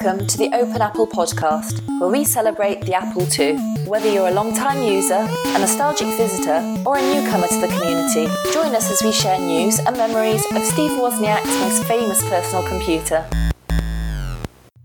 Welcome to the Open Apple podcast, where we celebrate the Apple II. Whether you're a long-time user, a nostalgic visitor, or a newcomer to the community, join us as we share news and memories of Steve Wozniak's most famous personal computer.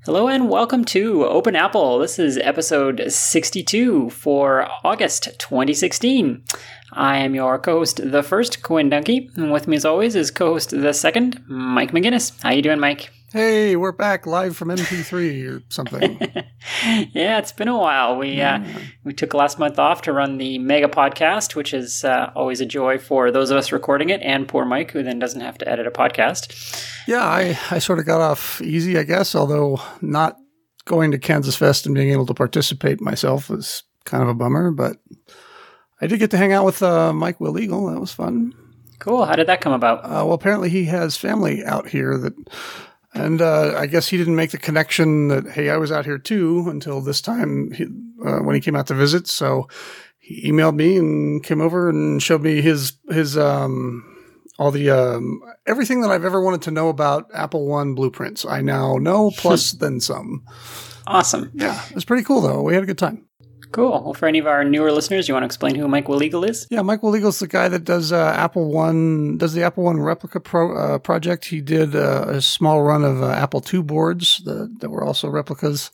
Hello and welcome to Open Apple. This is episode 62 for August 2016. I am your co-host, the first Quinn Dunki, and with me as always is co-host the second, Mike Maginnis. How you doing, Mike? Hey, we're back live from MP3 or something. yeah, it's been a while. We uh, we took last month off to run the Mega Podcast, which is uh, always a joy for those of us recording it, and poor Mike, who then doesn't have to edit a podcast. Yeah, I I sort of got off easy, I guess. Although not going to Kansas Fest and being able to participate myself was kind of a bummer, but I did get to hang out with uh, Mike Willegal. That was fun. Cool. How did that come about? Uh, well, apparently he has family out here that and uh, I guess he didn't make the connection that, hey, I was out here too until this time he, uh, when he came out to visit. So he emailed me and came over and showed me his, his, um, all the, um, everything that I've ever wanted to know about Apple One blueprints. I now know plus then some. Awesome. Yeah. It was pretty cool though. We had a good time. Cool. Well, for any of our newer listeners, you want to explain who Mike Willegal is? Yeah, Mike Willegal's the guy that does uh, Apple One, does the Apple One replica pro, uh, project. He did uh, a small run of uh, Apple II boards that, that were also replicas.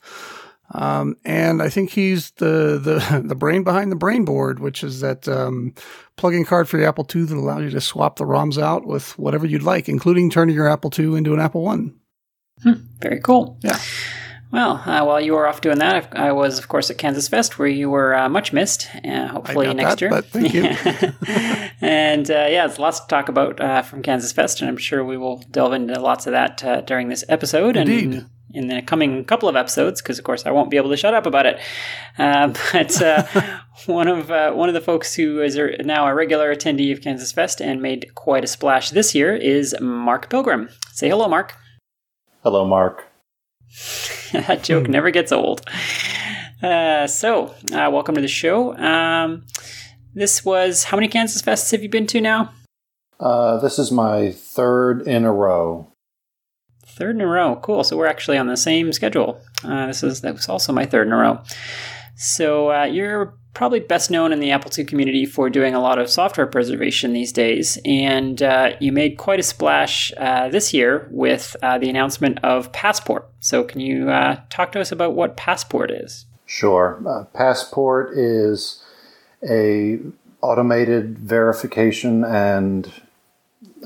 Um, and I think he's the, the, the brain behind the brain board, which is that, um, plug-in card for your Apple II that allows you to swap the ROMs out with whatever you'd like, including turning your Apple II into an Apple One. Hmm, very cool. Yeah. Well, uh, while you were off doing that, I was, of course, at Kansas Fest, where you were uh, much missed. Uh, hopefully next that, year. But thank you. and uh, yeah, it's lots to talk about uh, from Kansas Fest, and I'm sure we will delve into lots of that uh, during this episode. Indeed. And in the coming couple of episodes, because of course I won't be able to shut up about it. but one of one of the folks who is now a regular attendee of Kansas Fest and made quite a splash this year is Mark Pilgrim. Say hello, Mark. Hello, Mark. that joke Hmm. never gets old. Uh, so, uh, welcome to the show. Um, this was how many Kansas Fests have you been to now? Uh, this is my third in a row. Third in a row. Cool. So we're actually on the same schedule. Uh, this is that was also my third in a row. So uh, you're probably best known in the Apple II community for doing a lot of software preservation these days, and uh, you made quite a splash uh, this year with uh, the announcement of Passport. So can you uh, talk to us about what Passport is? Sure. Uh, Passport is a automated verification and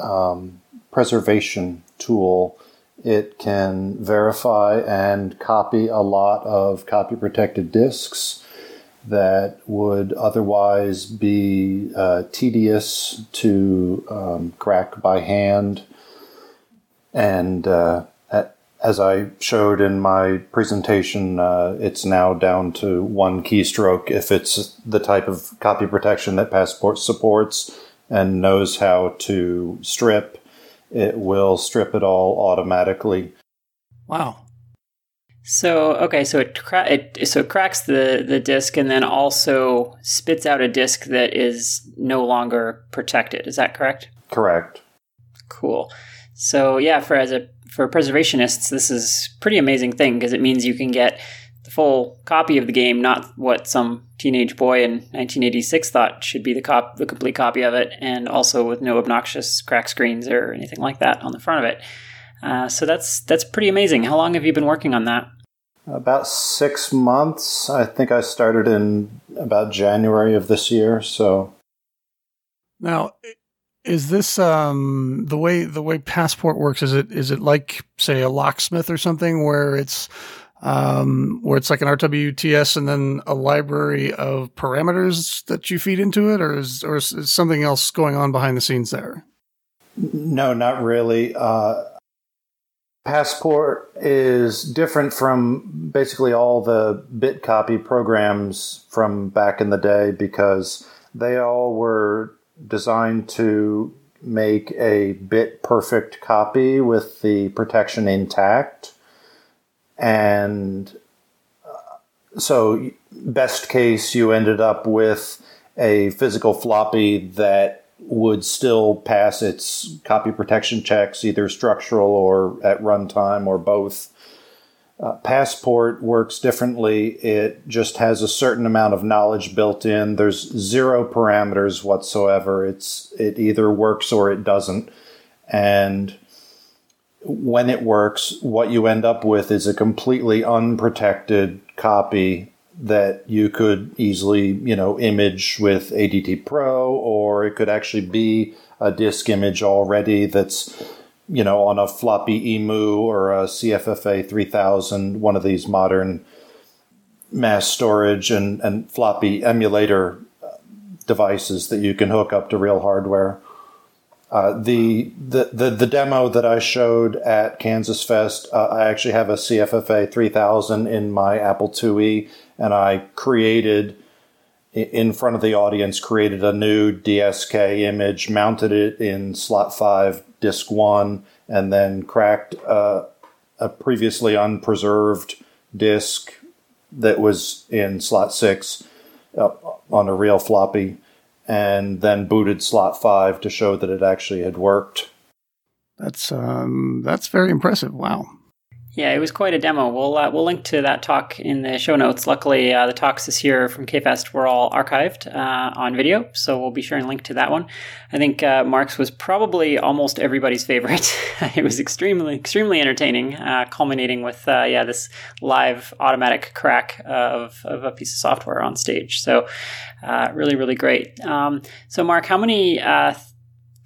um, preservation tool. It can verify and copy a lot of copy protected disks that would otherwise be uh, tedious to um, crack by hand. And uh, as I showed in my presentation, uh, it's now down to one keystroke if it's the type of copy protection that Passport supports and knows how to strip. It will strip it all automatically. Wow. So okay, so it, cra- it so it cracks the the disk and then also spits out a disk that is no longer protected. Is that correct? Correct. Cool. So yeah, for as a for preservationists, this is pretty amazing thing because it means you can get the full copy of the game, not what some teenage boy in 1986 thought should be the cop the complete copy of it, and also with no obnoxious crack screens or anything like that on the front of it. Uh, so that's that's pretty amazing. How long have you been working on that? About six months. I think I started in about January of this year. So Now, is this um, the way the way Passport works? Is it is it like say a locksmith or something where it's um, where it's like an RWTS and then a library of parameters that you feed into it, or is or is, is something else going on behind the scenes there? No, not really. Uh, Passport is different from basically all the bit copy programs from back in the day because they all were designed to make a bit perfect copy with the protection intact. And uh, so, best case, you ended up with a physical floppy that would still pass its copy protection checks, either structural or at runtime or both. Uh, Passport works differently. It just has a certain amount of knowledge built in. There's zero parameters whatsoever. It's it either works or it doesn't. And when it works, what you end up with is a completely unprotected copy that you could easily, you know, image with ADT Pro, or it could actually be a disk image already that's you know, on a floppy EMU or a CFFA 3000, one of these modern mass storage and, and floppy emulator uh, devices that you can hook up to real hardware. Uh, the, the, the the demo that I showed at Kansas Fest, uh, I actually have a CFFA 3000 in my Apple IIe, and I created in front of the audience, created a new DSK image, mounted it in slot five disk one, and then cracked uh, a previously unpreserved disk that was in slot six uh, on a real floppy, and then booted slot five to show that it actually had worked. That's um, that's very impressive. Wow. Yeah, it was quite a demo. We'll uh, we'll link to that talk in the show notes. Luckily, uh, the talks this year from KFest were all archived uh, on video, so we'll be sharing a link to that one. I think uh, Mark's was probably almost everybody's favorite. it was extremely extremely entertaining, uh, culminating with uh, yeah this live automatic crack of of a piece of software on stage. So really really great. Um, so Mark, how many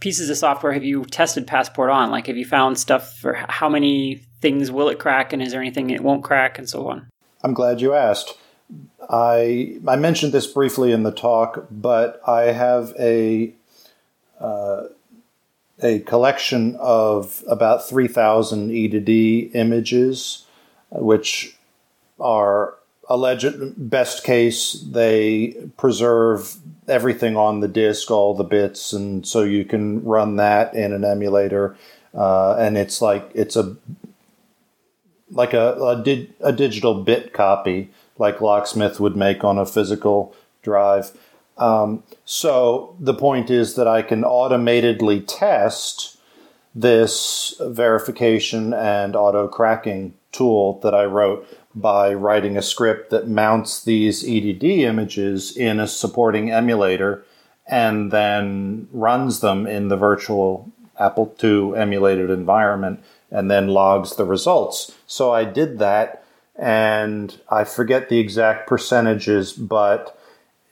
pieces of software have you tested Passport on? Like, have you found stuff for how many things will it crack, and is there anything it won't crack, and so on? I'm glad you asked. I I mentioned this briefly in the talk, but I have a uh, a collection of about 3,000 E to D images, which are alleged best case they preserve everything on the disk, all the bits, and so you can run that in an emulator. Uh, and it's like it's a like a a, di- a, digital bit copy, like Locksmith would make on a physical drive. Um, so the point is that I can automatedly test this verification and auto cracking tool that I wrote by writing a script that mounts these EDD images in a supporting emulator and then runs them in the virtual Apple II emulated environment and then logs the results. So I did that and I forget the exact percentages, but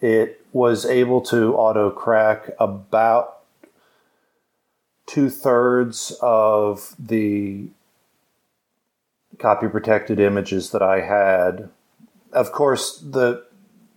it was able to auto crack about two thirds of the copy protected images that I had. Of course, the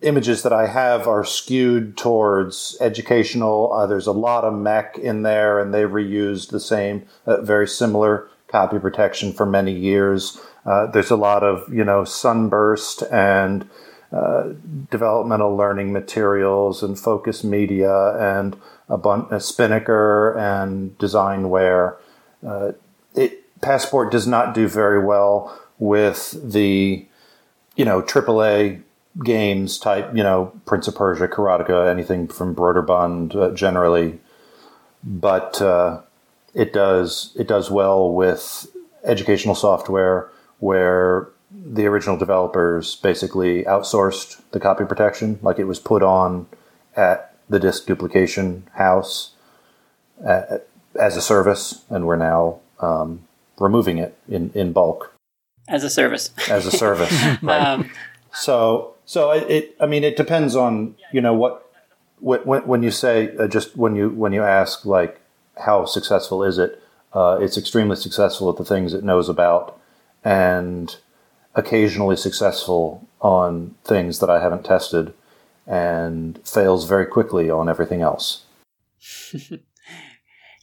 images that I have are skewed towards educational. Uh, there's a lot of MECC in there, and they reused the same, uh, very similar copy protection for many years. Uh, there's a lot of you know sunburst and uh, developmental learning materials and focus media and a bunch of Spinnaker and designware. Uh, it Passport does not do very well with the, you know, AAA games type, you know, Prince of Persia, Karateka, anything from Broderbund uh, generally, but uh, it does it does well with educational software where the original developers basically outsourced the copy protection, like it was put on at the disk duplication house at, as a service, and we're now um, removing it in, in bulk as a service. As a service, right? Um, so, so it, it, I mean, it depends on you know what when when you say uh, just when you when you ask like how successful is it? Uh, it's extremely successful at the things it knows about, and occasionally successful on things that I haven't tested, and fails very quickly on everything else.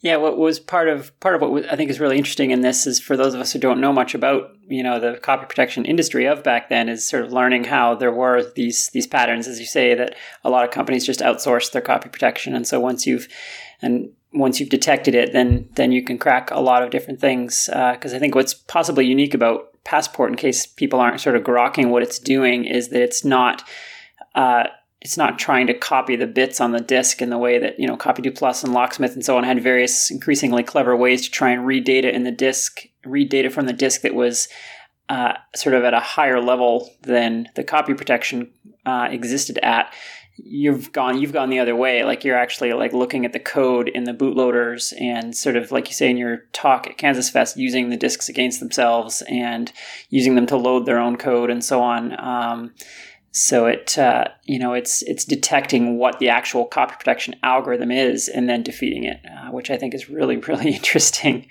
Yeah, what was part of part of what I think is really interesting in this is for those of us who don't know much about you know the copy protection industry of back then is sort of learning how there were these these patterns, as you say, that a lot of companies just outsourced their copy protection, and so once you've and once you've detected it, then then you can crack a lot of different things. Because uh, I think what's possibly unique about Passport, in case people aren't sort of grokking what it's doing, is that it's not. Uh, it's not trying to copy the bits on the disk in the way that you know Copy2 Plus and Locksmith and so on had various increasingly clever ways to try and read data in the disk, read data from the disk that was uh, sort of at a higher level than the copy protection uh, existed at, you've gone you've gone the other way. Like you're actually like looking at the code in the bootloaders and sort of like you say in your talk at Kansas Fest, using the disks against themselves and using them to load their own code and so on. Um, so it uh, you know it's it's detecting what the actual copy protection algorithm is and then defeating it, uh, which I think is really really interesting.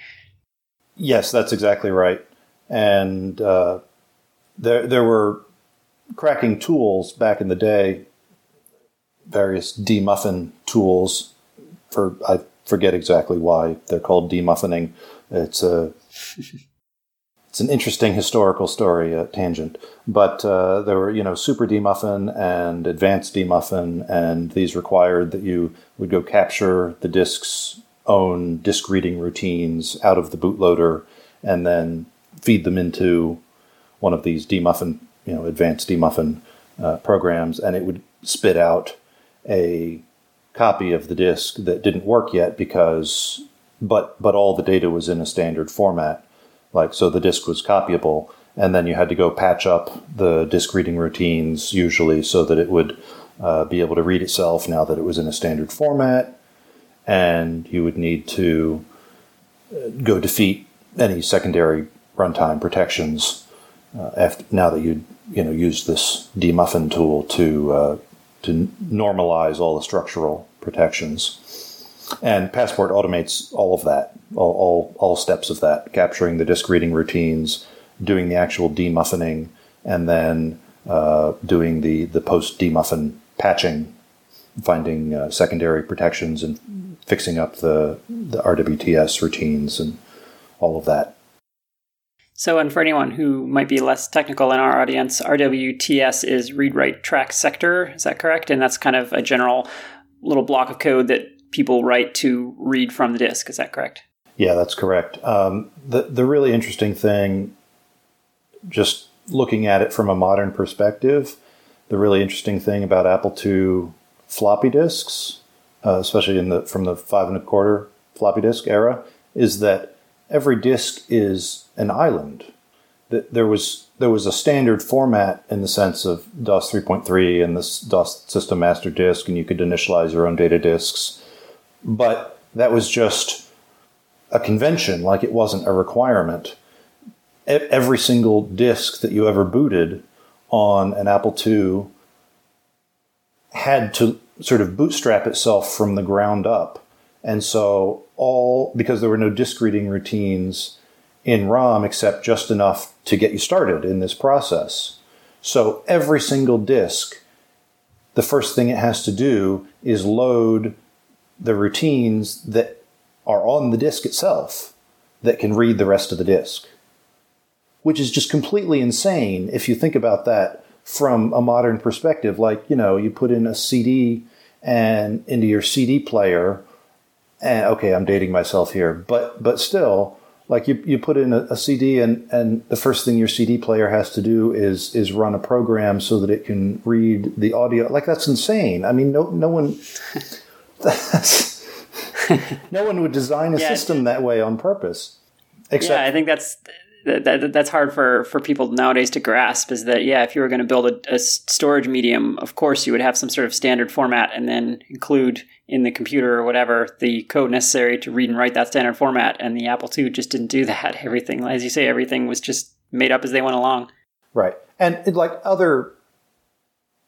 Yes, that's exactly right. And uh, there there were cracking tools back in the day, various demuffin tools. For I forget exactly why they're called demuffining. It's a it's an interesting historical story uh, tangent. But uh, there were, you know, super demuffin and advanced demuffin, and these required that you would go capture the disk's own disk reading routines out of the bootloader and then feed them into one of these demuffin, you know, advanced demuffin uh, programs, and it would spit out a copy of the disk that didn't work yet because, but but all the data was in a standard format. Like so the disk was copyable and then you had to go patch up the disk reading routines usually so that it would uh, be able to read itself now that it was in a standard format. And you would need to uh, go defeat any secondary runtime protections uh, after now that you you know use this demuffin tool to uh, to normalize all the structural protections and Passport automates all of that, all, all, all steps of that, capturing the disk reading routines, doing the actual demuffining, and then uh, doing the, the post demuffin patching, finding uh, secondary protections and fixing up the, the RWTS routines and all of that. So, and for anyone who might be less technical in our audience, RWTS is read write track sector. Is that correct? And that's kind of a general little block of code that people write to read from the disk. Is that correct? Yeah, that's correct. Um, the the really interesting thing, just looking at it from a modern perspective, the really interesting thing about Apple II floppy disks, uh, especially in the from the five and a quarter floppy disk era, is that every disk is an island. There was there was a standard format in the sense of DOS 3.3 and this DOS system master disk, and you could initialize your own data disks but that was just a convention, like it wasn't a requirement. Every single disk that you ever booted on an Apple II had to sort of bootstrap itself from the ground up. And so, all because there were no disk reading routines in ROM except just enough to get you started in this process. So, every single disk, the first thing it has to do is load the routines that are on the disk itself that can read the rest of the disk, which is just completely insane if you think about that from a modern perspective. Like, you know, you put in a CD and into your CD player, and okay, I'm dating myself here, but but still, like you, you put in a, a, CD and, and the first thing your CD player has to do is is run a program so that it can read the audio. Like that's insane. I mean, no no one no one would design a yeah, system that way on purpose. Except, yeah, I think that's that, that, that's hard for, for people nowadays to grasp. Is that yeah, if you were going to build a, a, storage medium, of course you would have some sort of standard format, and then include in the computer or whatever the code necessary to read and write that standard format. And the Apple II just didn't do that. Everything, as you say, everything was just made up as they went along. Right, and like other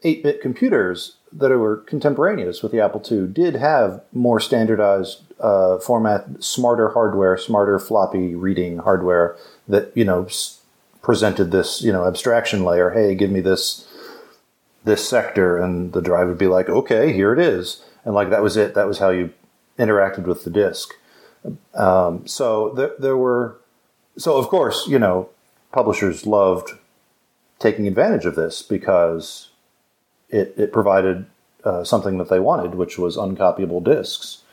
8-bit computers that were contemporaneous with the Apple II did have more standardized uh, format, smarter hardware, smarter floppy reading hardware that you know presented this you know abstraction layer. Hey, give me this this sector, and the drive would be like, okay, here it is, and like that was it. That was how you interacted with the disk. Um, so there were, so of course, you know, publishers loved taking advantage of this because it, it provided uh, something that they wanted, which was uncopyable disks.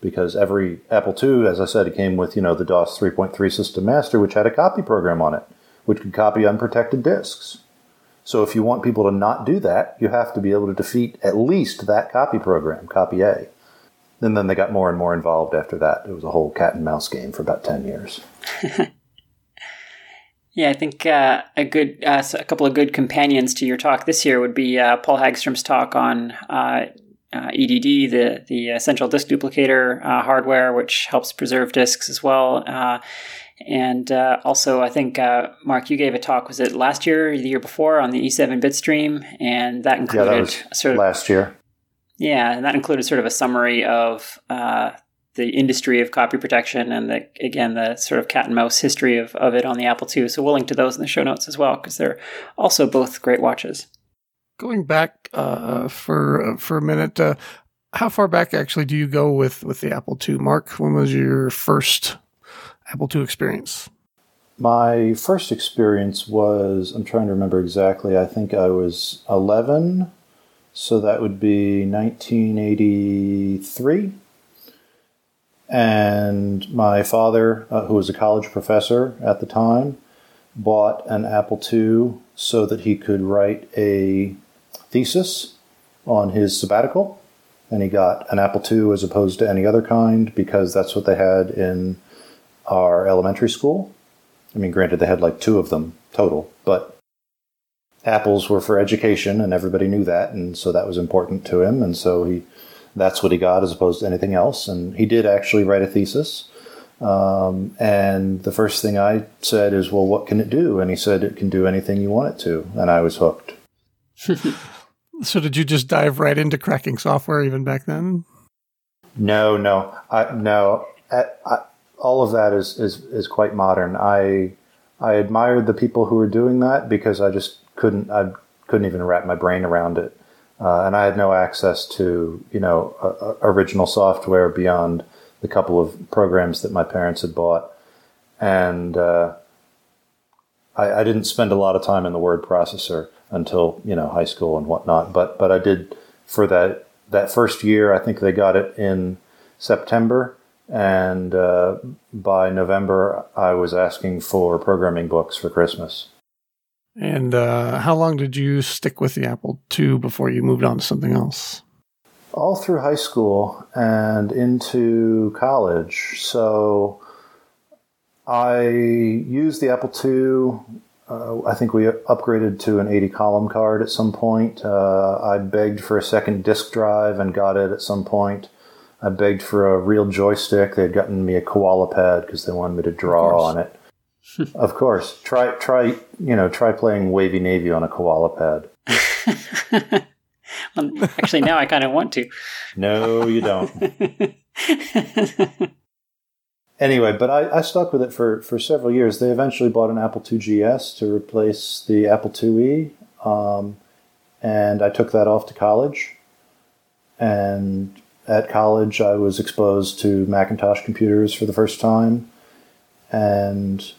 Because every Apple II, as I said, it came with you know the DOS 3.3 System Master, which had a copy program on it, which could copy unprotected disks. So if you want people to not do that, you have to be able to defeat at least that copy program, copy A. And then they got more and more involved after that. It was a whole cat and mouse game for about 10 years. Yeah, I think uh, a good, uh, a couple of good companions to your talk this year would be uh, Paul Hagstrom's talk on uh, uh, EDD, the the central disk duplicator uh, hardware, which helps preserve disks as well. and also, I think Mark, you gave a talk. Was it last year, the year before, on the E7 bitstream, and that included yeah, that sort of last year. Yeah, and that included sort of a summary of the industry of copy protection and the again the sort of cat and mouse history of, of it on the Apple II. So we'll link to those in the show notes as well because they're also both great watches. Going back uh, for uh, for a minute, uh, how far back actually do you go with with the Apple II? Mark, when was your first Apple II experience? My first experience was I'm trying to remember exactly. I think I was 11, so that would be 1983 and my father, uh, who was a college professor at the time, bought an Apple II so that he could write a thesis on his sabbatical. And he got an Apple II as opposed to any other kind because that's what they had in our elementary school. I mean, granted, they had like two of them total, but apples were for education and everybody knew that. And so that was important to him. And so he that's what he got as opposed to anything else. And he did actually write a thesis. Um, and the first thing I said is, well, what can it do? And he said, it can do anything you want it to. And I was hooked. so did you just dive right into cracking software even back then? No, no, I, no. I, I, all of that is, is, is quite modern. I, I admired the people who were doing that because I just couldn't, I couldn't even wrap my brain around it. Uh, and I had no access to, you know, uh, original software beyond the couple of programs that my parents had bought. And uh, I, I, didn't spend a lot of time in the word processor until, you know, high school and whatnot. But but I did for that that first year. I think they got it in September, and uh, by November, I was asking for programming books for Christmas. And uh, how long did you stick with the Apple II before you moved on to something else? All through high school and into college. So I used the Apple II. Uh, I think we upgraded to an 80 column card at some point. Uh, I begged for a second disk drive and got it at some point. I begged for a real joystick. They had gotten me a koala pad because they wanted me to draw on it of course. Try try you know try playing Wavy Navy on a koala pad. well, actually, now I kind of want to. No, you don't. anyway, but I, I, stuck with it for, for several years. They eventually bought an Apple II GS to replace the Apple IIe, um, and I took that off to college. And at college, I was exposed to Macintosh computers for the first time, and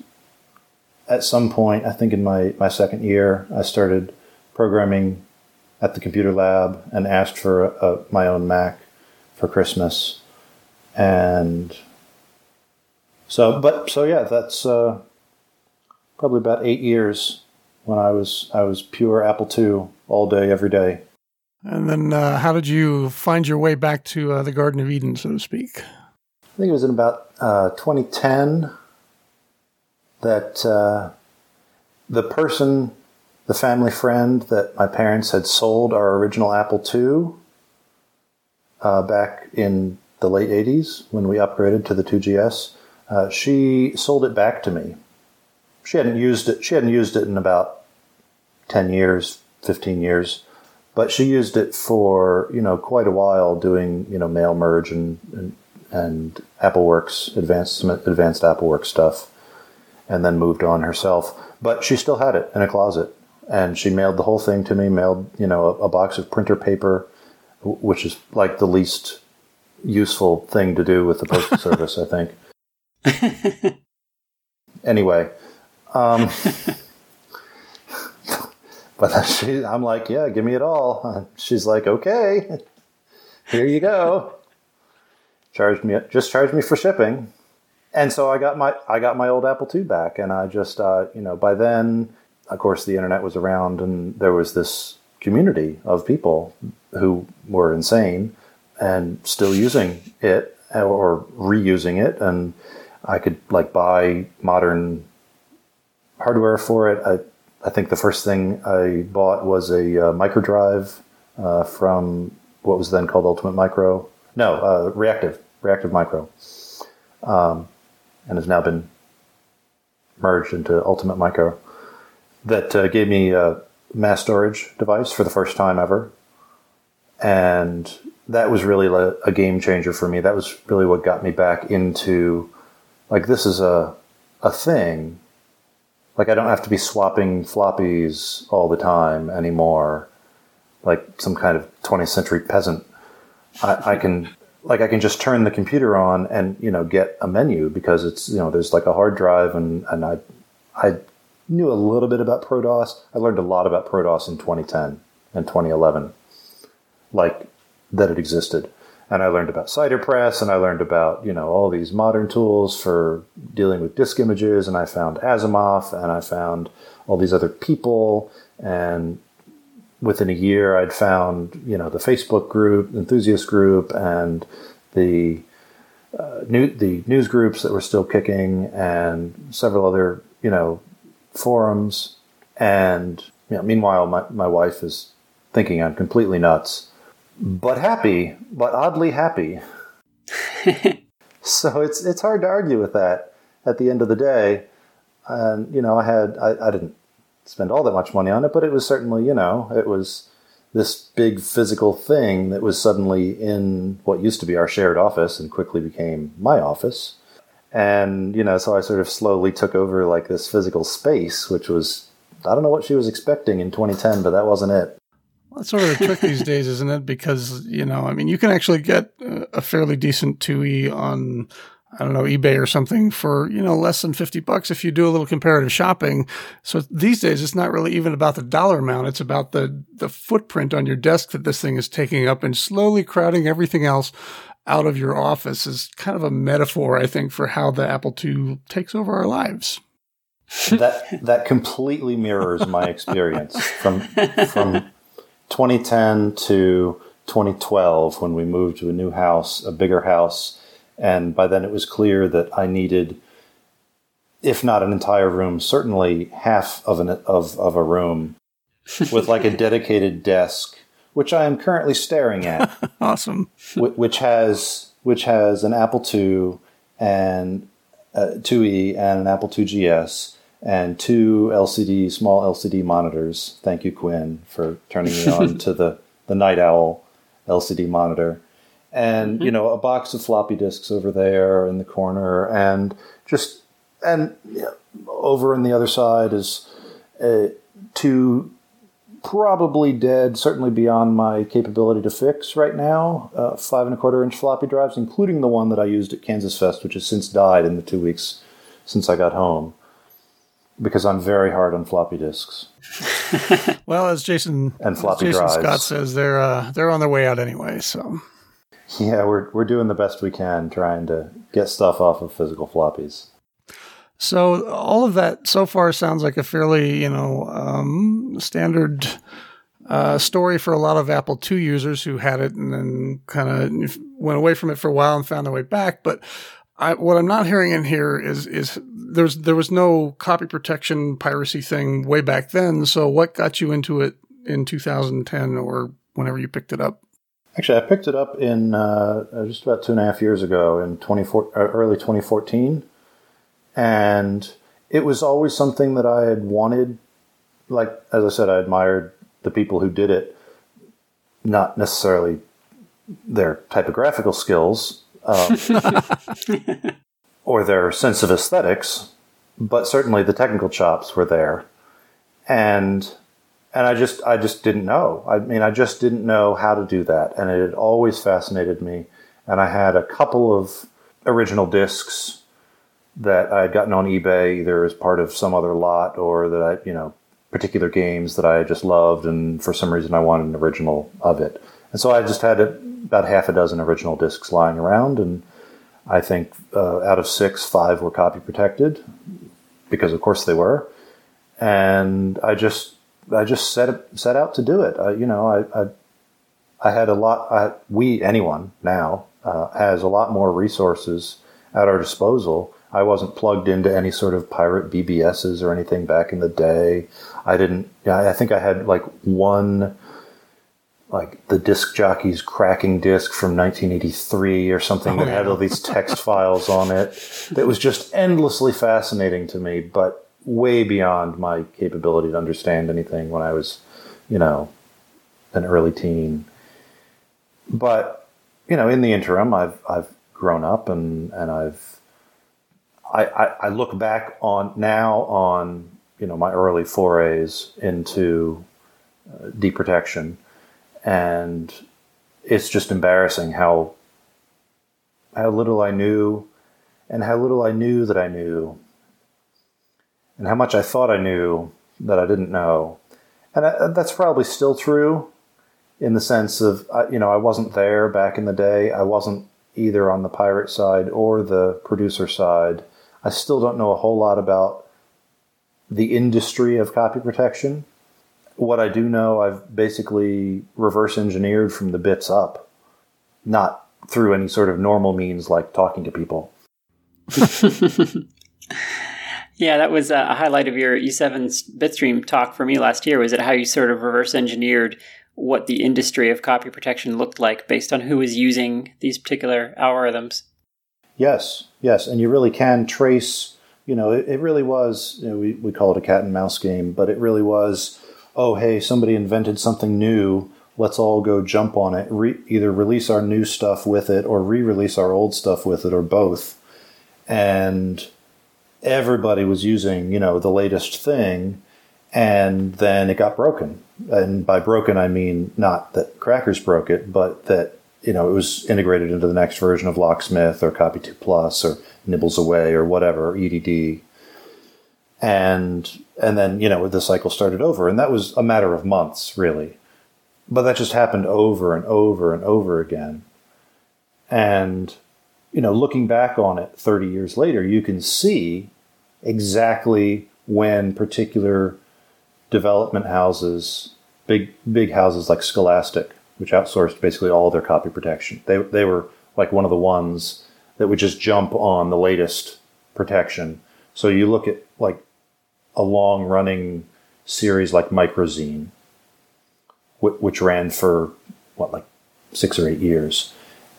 at some point, I think in my, my second year, I started programming at the computer lab and asked for a, a, my own Mac for Christmas. And so, but so yeah, that's uh, probably about eight years when I was I was pure Apple II all day, every day. And then, uh, how did you find your way back to uh, the Garden of Eden, so to speak? I think it was in about uh, 2010 that uh, the person, the family friend that my parents had sold our original Apple II uh, back in the late 80s when we upgraded to the 2GS, uh, she sold it back to me. She hadn't used it. She hadn't used it in about 10 years, 15 years, but she used it for, you know, quite a while doing, you know, mail merge and, and, and AppleWorks, advanced, advanced AppleWorks stuff and then moved on herself. But she still had it in a closet, and she mailed the whole thing to me. Mailed you know a, a box of printer paper, which is like the least useful thing to do with the postal service, I think. anyway, um, but she, I'm like, yeah, give me it all. She's like, okay, here you go. Charge me, just charge me for shipping and so I got my I got my old Apple II back, and I just uh, you know by then, of course, the internet was around, and there was this community of people who were insane and still using it or reusing it, and I could like buy modern hardware for it. I, I think the first thing I bought was a uh, micro drive uh, from what was then called Ultimate Micro. No, uh, Reactive, Reactive Micro, um, and has now been merged into Ultimate Micro. That uh, gave me a mass storage device for the first time ever, and that was really a game changer for me. That was really what got me back into like this is a a thing. Like I don't have to be swapping floppies all the time anymore, like some kind of 20th century peasant. I, I can like I can just turn the computer on and you know get a menu because it's you know there's like a hard drive and and I I knew a little bit about ProDOS. I learned a lot about ProDOS in 2010 and 2011, like that it existed. And I learned about CiderPress and I learned about, you know, all these modern tools for dealing with disk images. And I found Asimov and I found all these other people. And within a year, I'd found, you know, the Facebook group, enthusiast group, and the uh, new, the news groups that were still kicking and several other, you know, forums. And you know, meanwhile, my, my wife is thinking I'm completely nuts but happy, but oddly happy. so it's it's hard to argue with that at the end of the day. And you know, I had I, I didn't spend all that much money on it, but it was certainly you know it was this big physical thing that was suddenly in what used to be our shared office and quickly became my office. And you know, so I sort of slowly took over like this physical space, which was I don't know what she was expecting in 2010, but that wasn't it. That's sort of a trick these days, isn't it? Because, you know, I mean, you can actually get a fairly decent 2E on, I don't know, eBay or something for, you know, less than 50 bucks if you do a little comparative shopping. So these days, it's not really even about the dollar amount. It's about the, the footprint on your desk that this thing is taking up and slowly crowding everything else out of your office is kind of a metaphor, I think, for how the Apple II takes over our lives. that that completely mirrors my experience from from 2010 to 2012 when we moved to a new house, a bigger house. And by then it was clear that I needed, if not an entire room, certainly half of, an, of, of a room with like a dedicated desk, which I am currently staring at. awesome. Which has, which has an Apple II and uh, 2E and an Apple II GS and two LCD, small LCD monitors. Thank you, Quinn, for turning me on to the, the Night Owl LCD monitor. And, mm-hmm. you know, a box of floppy disks over there in the corner. And just, and you know, over on the other side is uh, two probably dead, certainly beyond my capability to fix right now, uh, five and a quarter inch floppy drives, including the one that I used at Kansas Fest, which has since died in the two weeks since I got home because I'm very hard on floppy disks. well, as Jason and floppy Jason drives. Scott says, they're uh, they're on their way out anyway. So yeah, we're we're doing the best we can trying to get stuff off of physical floppies. So all of that so far sounds like a fairly you know um, standard. Uh, story for a lot of Apple II users who had it and then kind of went away from it for a while and found their way back. But I, what I'm not hearing in here is is there's there was no copy protection piracy thing way back then. So what got you into it in 2010 or whenever you picked it up? Actually, I picked it up in uh, uh just about two and a half years ago in 24, uh, early 2014, and it was always something that I had wanted. Like as I said, I admired the people who did it, not necessarily their typographical skills um, or their sense of aesthetics, but certainly the technical chops were there, and and I just I just didn't know. I mean, I just didn't know how to do that, and it had always fascinated me. And I had a couple of original discs that I had gotten on eBay, either as part of some other lot or that I, you know, particular games that I just loved, and for some reason I wanted an original of it. And so I just had about half a dozen original discs lying around, and I think uh, out of six, five were copy protected because, of course, they were. And I just, I just set set out to do it. I, you know, I, I, I had a lot. I, we, anyone now, uh, has a lot more resources at our disposal. I wasn't plugged into any sort of pirate BBSs or anything back in the day. I didn't. I think I had like one, like the disc jockey's cracking disc from 1983 or something oh, that yeah. had all these text files on it. That was just endlessly fascinating to me, but way beyond my capability to understand anything when I was, you know, an early teen. But you know, in the interim, I've I've grown up and and I've I, I, I look back on now on you know my early forays into uh, deprotection, and it's just embarrassing how how little I knew, and how little I knew that I knew, and how much I thought I knew that I didn't know, and I, that's probably still true, in the sense of you know I wasn't there back in the day. I wasn't either on the pirate side or the producer side. I still don't know a whole lot about the industry of copy protection. What I do know, I've basically reverse engineered from the bits up, not through any sort of normal means like talking to people. yeah, that was a highlight of your E7 Bitstream talk for me last year. Was it how you sort of reverse engineered what the industry of copy protection looked like based on who was using these particular algorithms? Yes, yes, and you really can trace. You know, it, it really was. You know, we we call it a cat and mouse game, but it really was. Oh, hey, somebody invented something new. Let's all go jump on it. Re- either release our new stuff with it, or re-release our old stuff with it, or both. And everybody was using, you know, the latest thing, and then it got broken. And by broken, I mean not that crackers broke it, but that you know, it was integrated into the next version of Locksmith or Copy 2 Plus or Nibbles Away or whatever, EDD. And and then, you know, the cycle started over. And that was a matter of months, really. But that just happened over and over and over again. And, you know, looking back on it 30 years later, you can see exactly when particular development houses, big big houses like Scholastic, which outsourced basically all their copy protection. They they were like one of the ones that would just jump on the latest protection. So you look at like a long running series like Microzine, which ran for what like six or eight years,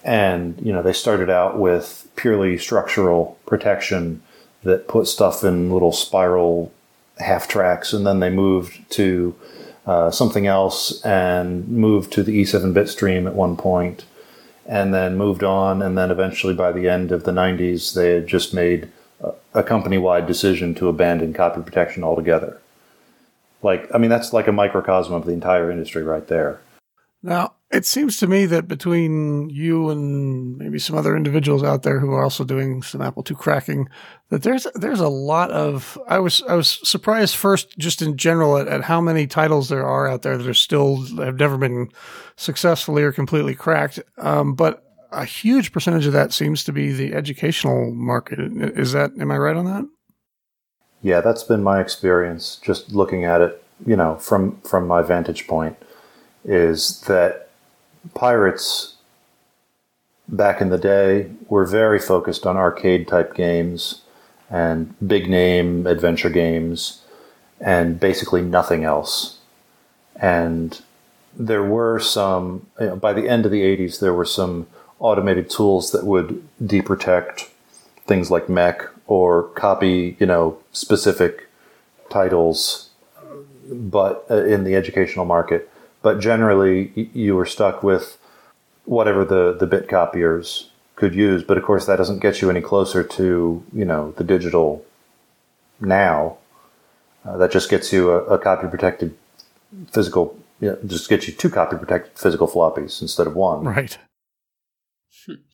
and you know they started out with purely structural protection that put stuff in little spiral half tracks, and then they moved to uh, something else and moved to the E7 bitstream at one point and then moved on. And then eventually, by the end of the 90s, they had just made a, a company wide decision to abandon copy protection altogether. Like, I mean, that's like a microcosm of the entire industry right there. Now, it seems to me that between you and maybe some other individuals out there who are also doing some Apple II cracking, that there's there's a lot of. I was I was surprised first, just in general, at, at how many titles there are out there that are still have never been successfully or completely cracked. Um, but a huge percentage of that seems to be the educational market. Is that am I right on that? Yeah, that's been my experience. Just looking at it, you know, from from my vantage point is that pirates back in the day were very focused on arcade type games and big name adventure games and basically nothing else. And there were some, you know, by the end of the 80s, there were some automated tools that would deprotect things like MECC or copy, you know, specific titles, but uh, in the educational market but generally you were stuck with whatever the, the bit copiers could use. But of course, that doesn't get you any closer to you know the digital now. Uh, that just gets you a, a copy protected physical. You know, just gets you two copy protected physical floppies instead of one. Right.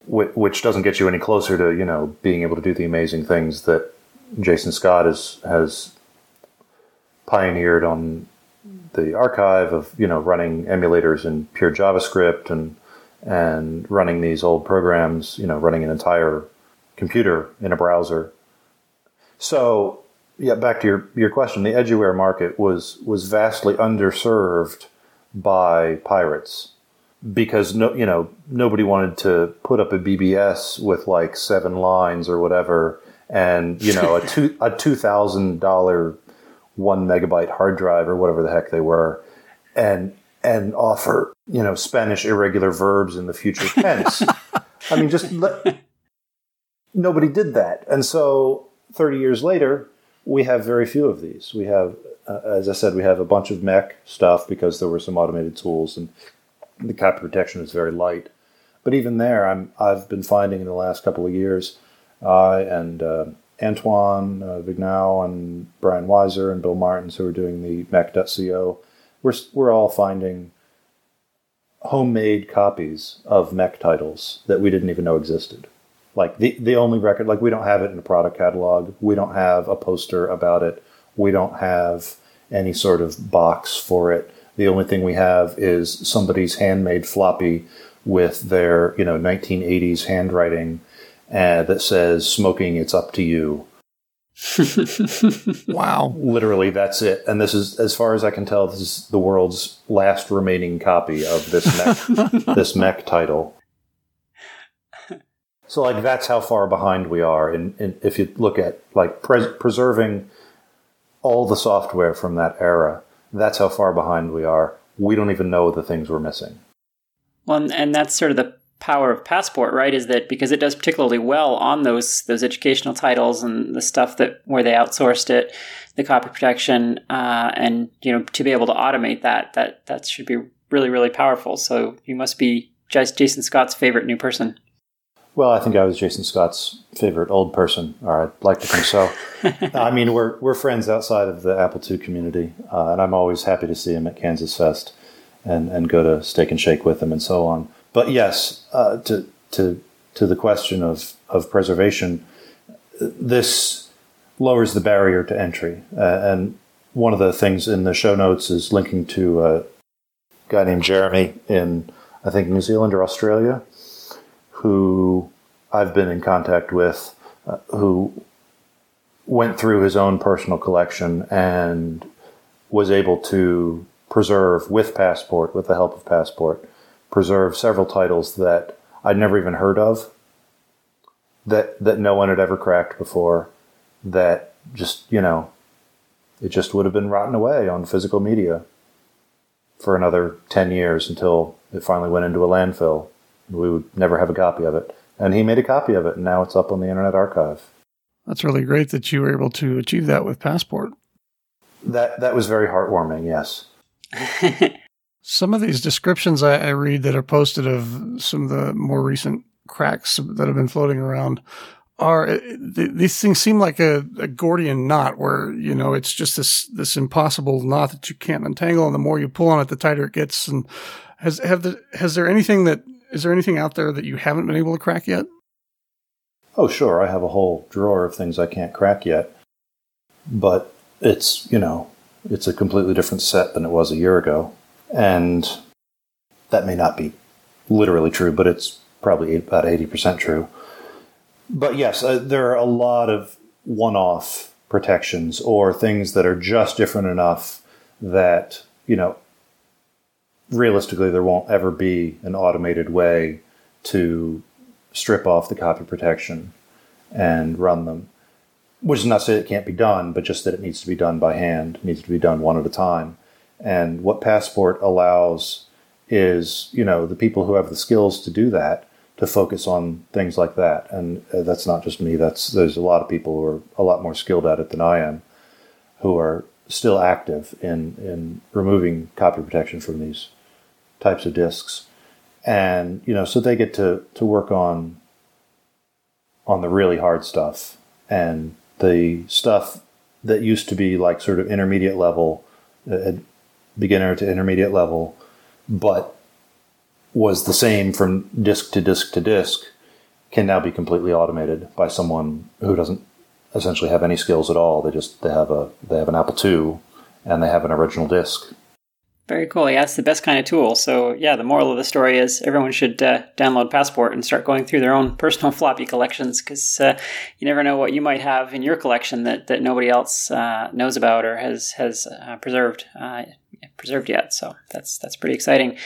Which doesn't get you any closer to you know being able to do the amazing things that Jason Scott has has pioneered on the archive of you know running emulators in pure JavaScript and and running these old programs, you know, running an entire computer in a browser. So, yeah, back to your, your question, the eduware market was was vastly underserved by pirates because no, you know, nobody wanted to put up a BBS with like seven lines or whatever and you know a two a two thousand dollar one megabyte hard drive or whatever the heck they were, and and offer you know Spanish irregular verbs in the future tense. I mean, just let, nobody did that, and so thirty years later, we have very few of these. We have, uh, as I said, we have a bunch of MECC stuff because there were some automated tools and the copy protection is very light. But even there, I'm I've been finding in the last couple of years, I uh, and Antoine uh, and Brian Wiser and Bill Martens, who are doing the mech.co, we're we're all finding homemade copies of MECC titles that we didn't even know existed. Like the the only record, like we don't have it in a product catalog. We don't have a poster about it. We don't have any sort of box for it. The only thing we have is somebody's handmade floppy with their you know 1980s handwriting uh, that says "smoking, it's up to you." wow! Literally, that's it. And this is, as far as I can tell, this is the world's last remaining copy of this MECC, this MECC title. So, like, that's how far behind we are. And if you look at like pres- preserving all the software from that era, that's how far behind we are. We don't even know the things we're missing. Well, and that's sort of the power of Passport, right? Is that because it does particularly well on those those educational titles and the stuff that where they outsourced it, the copy protection, uh, and you know to be able to automate that that that should be really really powerful. So you must be Jason Scott's favorite new person. Well, I think I was Jason Scott's favorite old person, or I'd like to think so. I mean, we're we're friends outside of the Apple II community, uh, and I'm always happy to see him at Kansas Fest and and go to Steak and Shake with him and so on. But yes, uh, to to to the question of of preservation, this lowers the barrier to entry. Uh, and one of the things in the show notes is linking to a guy named Jeremy in I think New Zealand or Australia, who I've been in contact with, uh, who went through his own personal collection and was able to preserve with Passport, with the help of Passport, preserve several titles that I'd never even heard of, that that no one had ever cracked before, that just you know, it just would have been rotten away on physical media for another ten years until it finally went into a landfill. We would never have a copy of it, and he made a copy of it, and now it's up on the Internet Archive. That's really great that you were able to achieve that with Passport. That that was very heartwarming. Yes. Some of these descriptions I, I, read that are posted of some of the more recent cracks that have been floating around are uh, these things seem like a, a, Gordian knot where you know it's just this this impossible knot that you can't untangle, and the more you pull on it, the tighter it gets. And has have the, has there anything that is there anything out there that you haven't been able to crack yet? Oh, sure. I have a whole drawer of things I can't crack yet, but it's you know it's a completely different set than it was a year ago. And that may not be literally true, but it's probably about 80% true. But yes, uh, there are a lot of one off protections or things that are just different enough that, you know, realistically, there won't ever be an automated way to strip off the copy protection and run them. Which is not to say it can't be done, but just that it needs to be done by hand, needs to be done one at a time. And what Passport allows is, you know, the people who have the skills to do that to focus on things like that. And uh, that's not just me. That's there's a lot of people who are a lot more skilled at it than I am, who are still active in in removing copy protection from these types of disks. And you know, so they get to to work on on the really hard stuff and the stuff that used to be like sort of intermediate level uh, beginner to intermediate level, but was the same from disk to disk to disk, can now be completely automated by someone who doesn't essentially have any skills at all. They just they have a they have an Apple II and they have an original disk. Very cool. Yeah, it's the best kind of tool. So, yeah, the moral of the story is everyone should uh, download Passport and start going through their own personal floppy collections because uh, you never know what you might have in your collection that, that nobody else uh, knows about or has has uh, preserved. Preserved yet. So that's that's pretty exciting.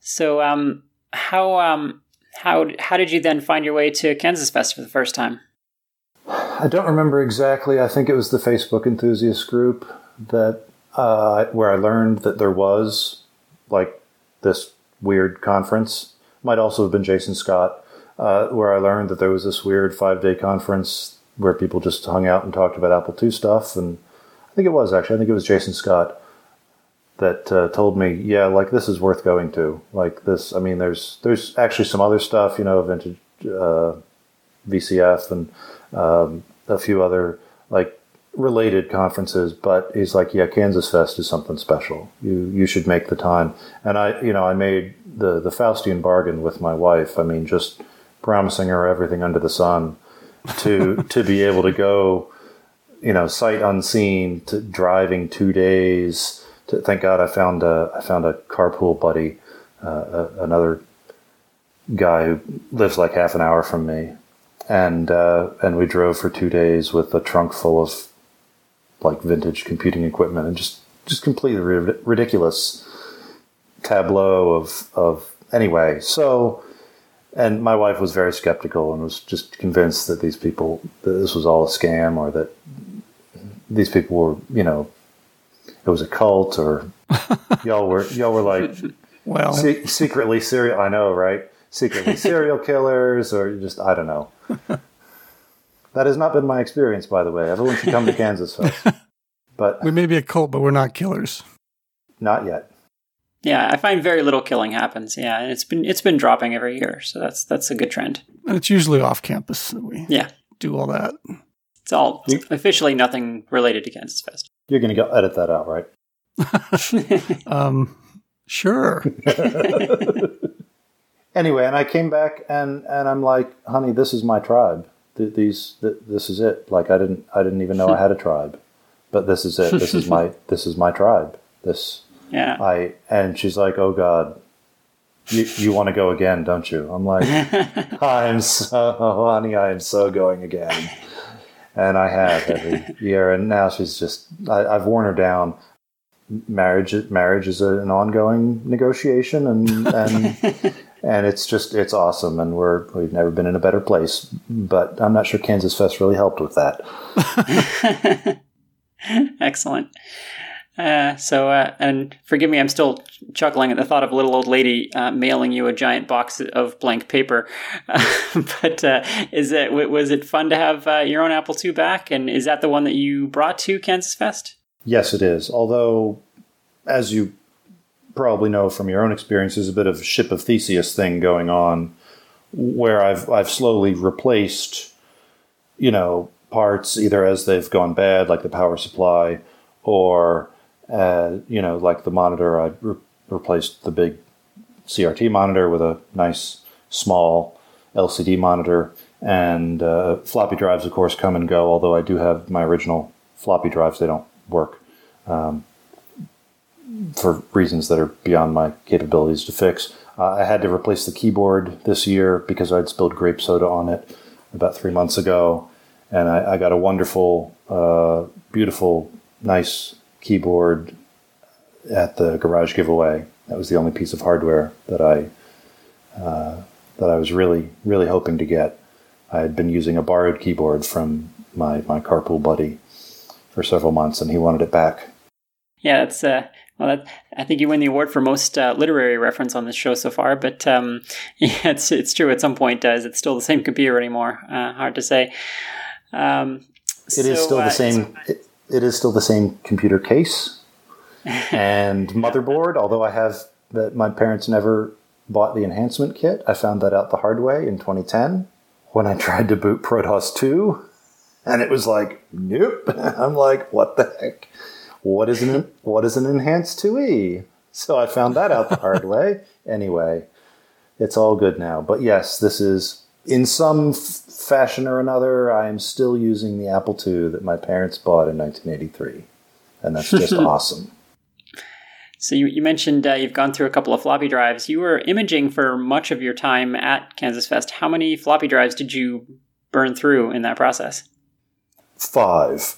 So um, how um, how how did you then find your way to Kansas Fest for the first time? I don't remember exactly. I think it was the Facebook enthusiast group that uh, where I learned that there was like this weird conference. Might also have been Jason Scott, uh, where I learned that there was this weird five day conference where people just hung out and talked about Apple II stuff. And I think it was actually, I think it was Jason Scott that uh, told me, yeah, like this is worth going to. Like this, I mean, there's there's actually some other stuff, you know, vintage uh, VCF and um, a few other like related conferences, but he's like, yeah, Kansas Fest is something special. You you should make the time. And I, you know, I made the the Faustian bargain with my wife. I mean, just promising her everything under the sun to to be able to go, you know, sight unseen, to driving two days. Thank God I found a I found a carpool buddy, uh, another guy who lives like half an hour from me, and uh, and we drove for two days with a trunk full of like vintage computing equipment and just just completely ri- ridiculous tableau of of anyway. So, and my wife was very skeptical and was just convinced that these people that this was all a scam or that these people were you know it was a cult or y'all were y'all were like well se- secretly serial. I know, right? Secretly serial killers or just I don't know. That has not been my experience, by the way. Everyone should come to Kansas Fest. But we may be a cult, but we're not killers. Not yet. Yeah, I find very little killing happens. Yeah, and it's been it's been dropping every year, so that's that's a good trend. And it's usually off campus that we yeah do all that. It's all you, officially nothing related to Kansas Fest. You're going to go edit that out, right? um, sure. anyway, and I came back and and I'm like, honey, this is my tribe th- these th- this is it. Like I didn't I didn't even know I had a tribe, but this is it. This is my this is my tribe. This yeah. I and she's like, oh God, you you want to go again, don't you? I'm like, I'm so honey, I am so going again. And I have every year, and now she's just I, I've worn her down. Marriage marriage is a, an ongoing negotiation and and and it's just it's awesome. And we're we've never been in a better place. But i'm not sure kansas fest really helped with that. Excellent uh, so uh, and forgive me i'm still chuckling at the thought of a little old lady uh, mailing you a giant box of blank paper. But uh, is it was it fun to have uh, your own apple ii back? And is that the one that you brought to kansas fest? Yes it is. Although as you probably know from your own experience, there's a bit of ship of Theseus thing going on where I've I've slowly replaced, you know, parts either as they've gone bad, like the power supply, or uh, you know, like the monitor. I re- replaced the big CRT monitor with a nice small LCD monitor, and uh, floppy drives, of course, come and go. Although I do have my original floppy drives, they don't work. Um, for reasons that are beyond my capabilities to fix. Uh, I had to replace the keyboard this year because I'd spilled grape soda on it about three months ago, and I, I got a wonderful, uh, beautiful, nice keyboard at the garage giveaway. That was the only piece of hardware that I uh, that I was really, really hoping to get. I had been using a borrowed keyboard from my my carpool buddy for several months, and he wanted it back. Yeah, that's uh, well, that, I think you win the award for most uh, literary reference on this show so far. But um, yeah, it's it's true. At some point, uh, is it still the same computer anymore? Uh, hard to say. Um, it so, is still the uh, same. It, it is still the same computer case and motherboard. Although I have that, my parents never bought the enhancement kit. I found that out the hard way in 2010 when I tried to boot ProDOS 2, and it was like, nope. I'm like, what the heck? what is an what is an enhanced 2e? So I found that out the hard way. Anyway, it's all good now. But yes, this is in some f- fashion or another. I am still using the Apple II that my parents bought in 1983, and that's just awesome. So you, you mentioned uh, you've gone through a couple of floppy drives. You were imaging for much of your time at Kansas Fest. How many floppy drives did you burn through in that process? Five.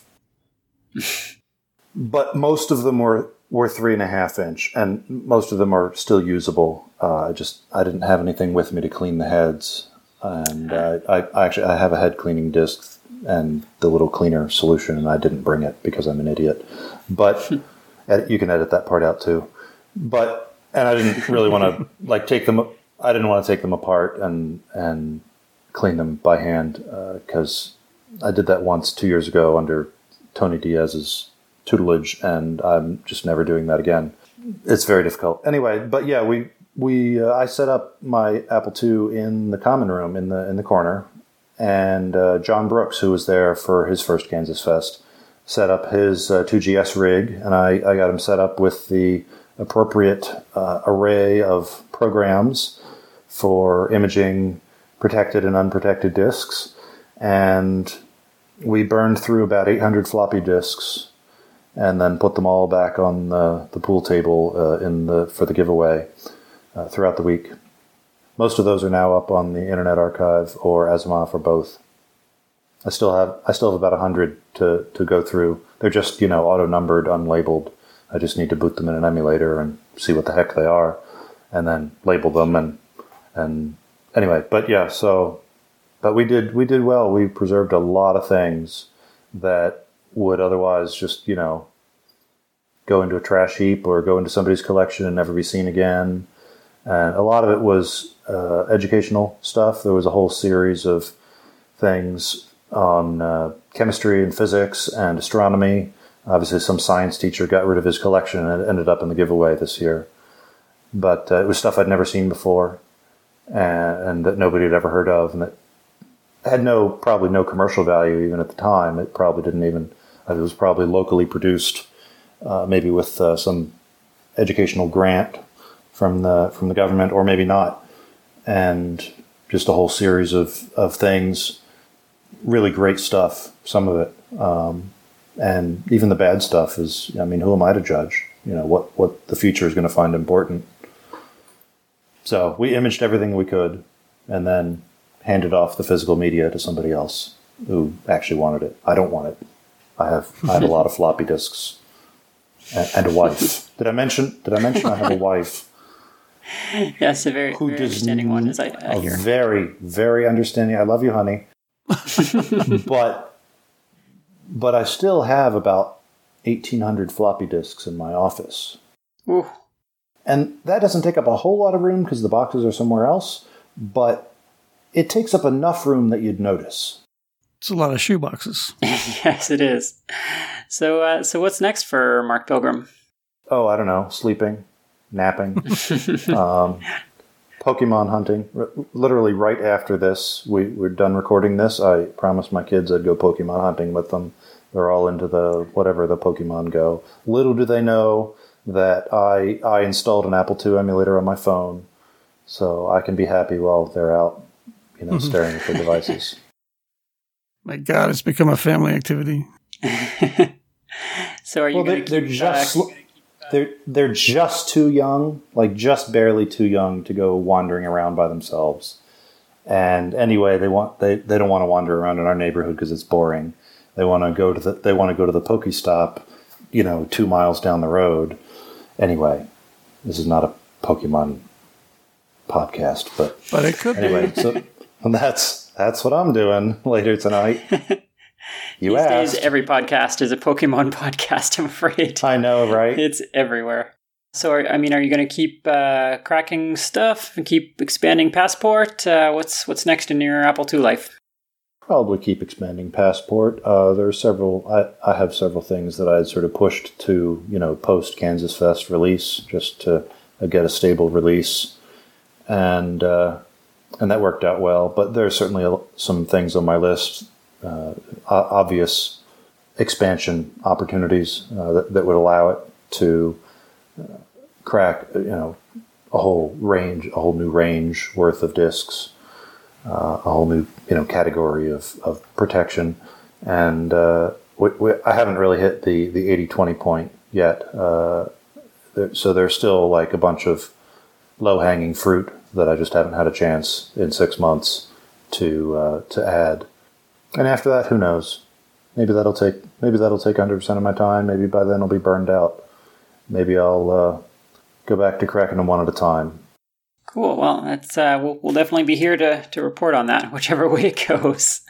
but most of them were were three and a half inch, and most of them are still usable. Uh, I just I didn't have anything with me to clean the heads, and uh, I, I, actually I have a head cleaning disc and the little cleaner solution, and I didn't bring it because I'm an idiot. But you can edit that part out too. But and I didn't really want to like take them. I didn't want to take them apart and and clean them by hand because uh, I did that once two years ago under Tony Diaz's tutelage, and I'm just never doing that again. It's very difficult. Anyway, but yeah, we we uh, I set up my Apple II in the common room in the in the corner, and uh, John Brooks, who was there for his first Kansas Fest, set up his uh, 2GS rig, and I, I got him set up with the appropriate uh, array of programs for imaging protected and unprotected disks, and we burned through about 800 floppy disks and then put them all back on the, the pool table uh, in the for the giveaway uh, throughout the week. Most of those are now up on the Internet Archive or Asimov or both. I still have I still have about hundred to to go through. They're just you know auto numbered, unlabeled. I just need to boot them in an emulator and see what the heck they are, and then label them and and anyway. But yeah, so but we did we did well. We preserved a lot of things that would otherwise just you know go into a trash heap or go into somebody's collection and never be seen again. And a lot of it was uh, educational stuff. There was a whole series of things on uh, chemistry and physics and astronomy. Obviously, some science teacher got rid of his collection and it ended up in the giveaway this year. But uh, it was stuff I'd never seen before and, and, that nobody had ever heard of and that had no, probably no commercial value even at the time. It probably didn't even, it was probably locally produced, uh, maybe with uh, some educational grant from the from the government, or maybe not, and just a whole series of of things. Really great stuff, some of it, um, and even the bad stuff is. I mean, who am I to judge? You know what what the future is going to find important. So we imaged everything we could, and then handed off the physical media to somebody else who actually wanted it. I don't want it. I have I have a lot of floppy disks and, and a wife. Did I mention? Did I mention I have a wife? yes, a very, who very understanding one, as I, I hear. Very, very understanding. I love you, honey. but, but I still have about 1,800 floppy disks in my office. Ooh. And that doesn't take up a whole lot of room because the boxes are somewhere else, but it takes up enough room that you'd notice. It's a lot of shoe boxes. yes, it is. So, uh, so what's next for Mark Pilgrim? Oh, I don't know. Sleeping napping, um, Pokemon hunting. R- literally right after this, we, we're done recording this. I promised my kids I'd go Pokemon hunting with them. They're all into the whatever the Pokemon Go. Little do they know that I I installed an Apple II emulator on my phone, so I can be happy while they're out, you know, staring at their devices. My God, it's become a family activity. so are you? Well, they, are just. They're they're just too young, like just barely too young to go wandering around by themselves. And anyway, they want they, they don't want to wander around in our neighborhood because it's boring. They want to go to the they want to go to the Pokestop, you know, two miles down the road. Anyway, this is not a Pokemon podcast, but but it could anyway. Be. so that's that's what I'm doing later tonight. You These asked. days, every podcast is a Pokemon podcast. I'm afraid. I know, right? It's everywhere. So, are, I mean, are you going to keep uh, cracking stuff and keep expanding Passport? Uh, what's what's next in your Apple II life? Probably keep expanding Passport. Uh, there are several. I, I have several things that I had sort of pushed to you know post Kansas Fest release just to uh, get a stable release, and uh, and that worked out well. But there are certainly some things on my list uh, obvious expansion opportunities uh, that, that, would allow it to uh, crack, you know, a whole range, a whole new range worth of discs, uh, a whole new, you know, category of, of protection. And uh, we, we, I haven't really hit the, the 80-20 point yet. Uh, there, so there's still like a bunch of low-hanging fruit that I just haven't had a chance in six months to to add. And after that, who knows? Maybe that'll take maybe that'll take 100% of my time. Maybe by then I'll be burned out. Maybe I'll uh, go back to cracking them one at a time. Cool. Well, that's uh, we'll, we'll definitely be here to to report on that, whichever way it goes.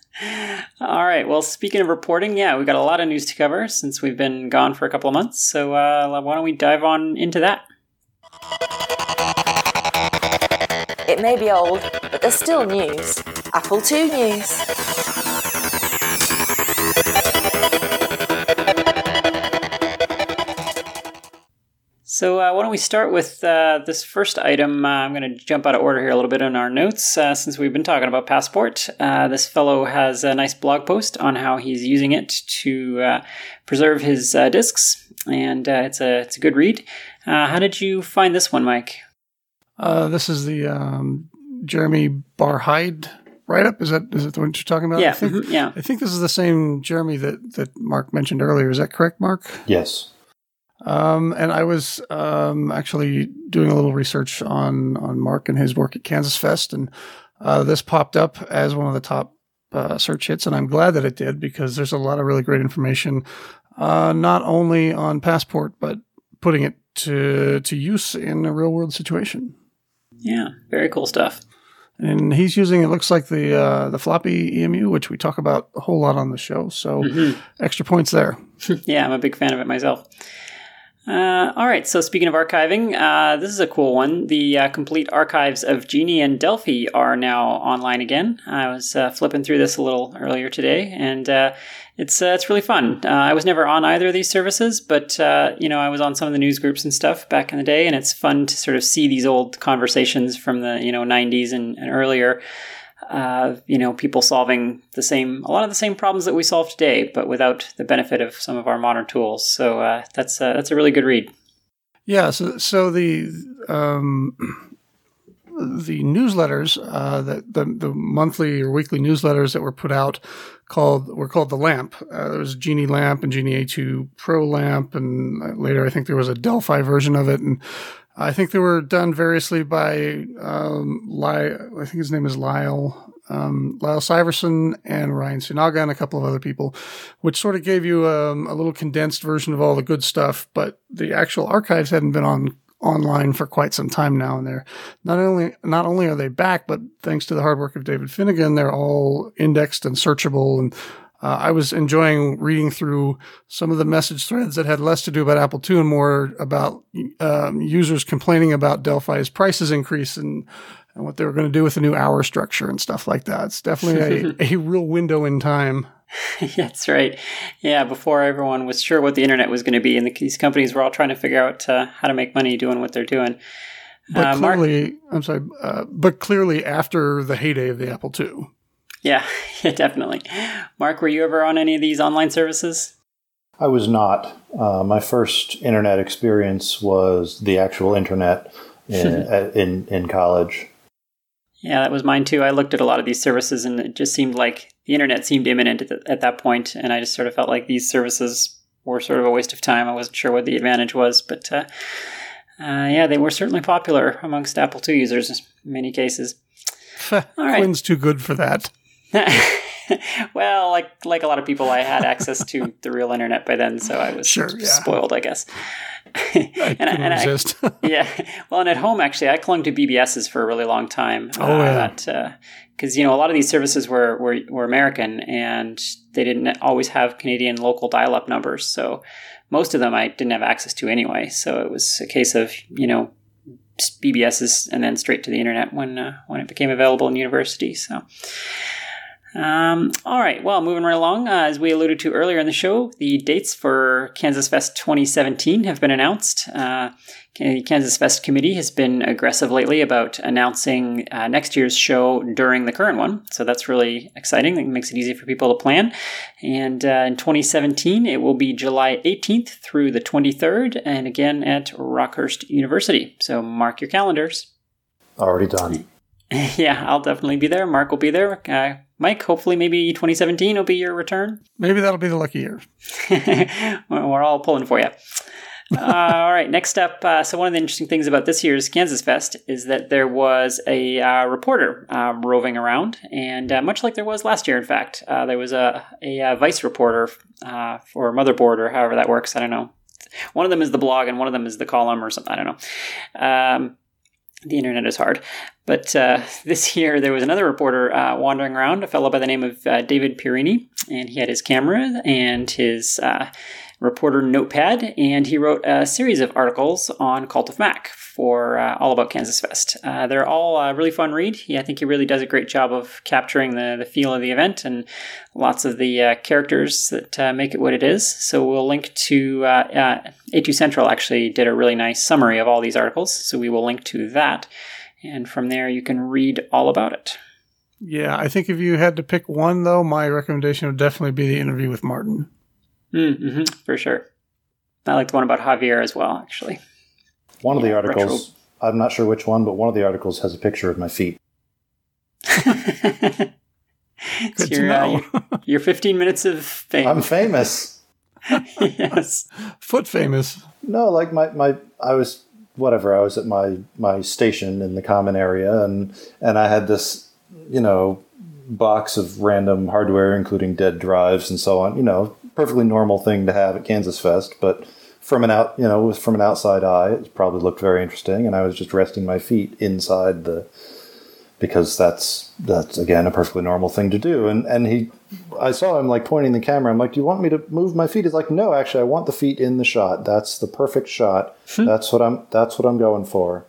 All right. Well, speaking of reporting, yeah, we've got a lot of news to cover since we've been gone for a couple of months. So uh, why don't we dive on into that? It may be old, but there's still news. Apple II news. So, uh, why don't we start with uh, this first item? Uh, I'm going to jump out of order here a little bit in our notes uh, since we've been talking about Passport. Uh, this fellow has a nice blog post on how he's using it to uh, preserve his discs, and it's a it's a good read. how did you find this one, Mike? this is the um, Jeremy Barhide write up. Is that is that the one you're talking about? Yeah, I think, mm-hmm, yeah. I think this is the same Jeremy that that Mark mentioned earlier. Is that correct, Mark? Yes. Um, and I was um, actually doing a little research on on Mark and his work at Kansas Fest, and uh, this popped up as one of the top uh, search hits, and I'm glad that it did because there's a lot of really great information, uh, not only on Passport but putting it to to use in a real world situation. Yeah, very cool stuff. And he's using it looks like the uh, the floppy EMU, which we talk about a whole lot on the show. So mm-hmm. extra points there. yeah, I'm a big fan of it myself. Uh, all right, so speaking of archiving, uh, this is a cool one. The uh, complete archives of GEnie and Delphi are now online again. I was uh, flipping through this a little earlier today, and uh, it's uh, it's really fun. I was never on either of these services, but you know I was on some of the news groups and stuff back in the day, and it's fun to sort of see these old conversations from the you know 90s and, and earlier uh, you know, people solving the same, a lot of the same problems that we solve today, but without the benefit of some of our modern tools. So uh, that's uh, that's a really good read. Yeah. So so the um, the newsletters uh, that the the monthly or weekly newsletters that were put out called were called the Lamp. Uh, there was GEnie Lamp and GEnie A2 Pro Lamp, and later I think there was a Delphi version of it, and I think they were done variously by um, Lyle, I think his name is Lyle, um, Lyle Syverson and Ryan Sinaga and a couple of other people, which sort of gave you um, a little condensed version of all the good stuff. But the actual archives hadn't been on online for quite some time now, and they're not only not only are they back, but thanks to the hard work of David Finnigan, they're all indexed and searchable and uh, I was enjoying reading through some of the message threads that had less to do about Apple II and more about um, users complaining about Delphi's prices increase and, and what they were going to do with the new hour structure and stuff like that. It's definitely a, a real window in time. That's right. Yeah, before everyone was sure what the internet was going to be, and the, these companies were all trying to figure out uh, how to make money doing what they're doing. But uh, clearly, Mark, I'm sorry, uh, but clearly after the heyday of the Apple II. Yeah, yeah, definitely. Mark, were you ever on any of these online services? I was not. Uh, my first internet experience was the actual internet in, in in college. Yeah, that was mine too. I looked at a lot of these services, and it just seemed like the internet seemed imminent at, the, at that point, and I just sort of felt like these services were sort of a waste of time. I wasn't sure what the advantage was, but uh, uh, yeah, they were certainly popular amongst Apple II users in many cases. All right. Quinn's too good for that. well, like like a lot of people, I had access to the real internet by then, so I was sure, yeah. spoiled, I guess. I and, I, and resist. I, yeah, well, and at home, actually, I clung to BBSs for a really long time. Oh uh, yeah, because uh, you know a lot of these services were, were were American, and they didn't always have Canadian local dial-up numbers, so most of them I didn't have access to anyway. So it was a case of you know BBSs and then straight to the internet when uh, when it became available in university. So. Um, all right, well, moving right along, uh, as we alluded to earlier in the show, the dates for Kansas Fest 2017 have been announced. Uh, the Kansas Fest committee has been aggressive lately about announcing uh, next year's show during the current one, so that's really exciting. It makes it easy for people to plan. And uh, in 2017, it will be July 18th through the 23rd, and again at Rockhurst University. So mark your calendars. Already done. Yeah, I'll definitely be there. Mark will be there. Uh, Mike, hopefully maybe 2017 will be your return. Maybe that'll be the lucky year. We're all pulling for you. uh, all right, next up. Uh, so, one of the interesting things about this year's Kansas Fest is that there was a uh, reporter um, roving around, and uh, much like there was last year, in fact, uh, there was a, a, a Vice reporter uh, for Motherboard, or however that works. I don't know. One of them is the blog, and one of them is the column, or something. I don't know. Um, the internet is hard. But uh, this year, there was another reporter uh, wandering around, a fellow by the name of uh, David Pierini, and he had his camera and his uh, reporter notepad, and he wrote a series of articles on Cult of Mac for uh, All About Kansas Fest. Uh, they're all a really fun read. I think he really does a great job of capturing the, the feel of the event and lots of the uh, characters that uh, make it what it is. So we'll link to uh, uh, A2 Central actually did a really nice summary of all these articles. So we will link to that. And from there, you can read all about it. Yeah, I think if you had to pick one, though, my recommendation would definitely be the interview with Martin. Mm-hmm, for sure. I like the one about Javier as well, actually. One of the articles, retro. I'm not sure which one, but one of the articles has a picture of my feet. Good your, uh, your, your 15 minutes of fame. I'm famous. yes. Foot famous. No, like my, my I was whatever, I was at my my station in the common area and and I had this, you know, box of random hardware including dead drives and so on, you know, perfectly normal thing to have at Kansas Fest, but from an out, you know, from an outside eye, it probably looked very interesting, and I was just resting my feet inside the because that's that's again a perfectly normal thing to do. And and he, I saw him like pointing the camera. I'm like, do you want me to move my feet? He's like, no, actually, I want the feet in the shot. That's the perfect shot. Hmm. that's what I'm. That's what I'm going for.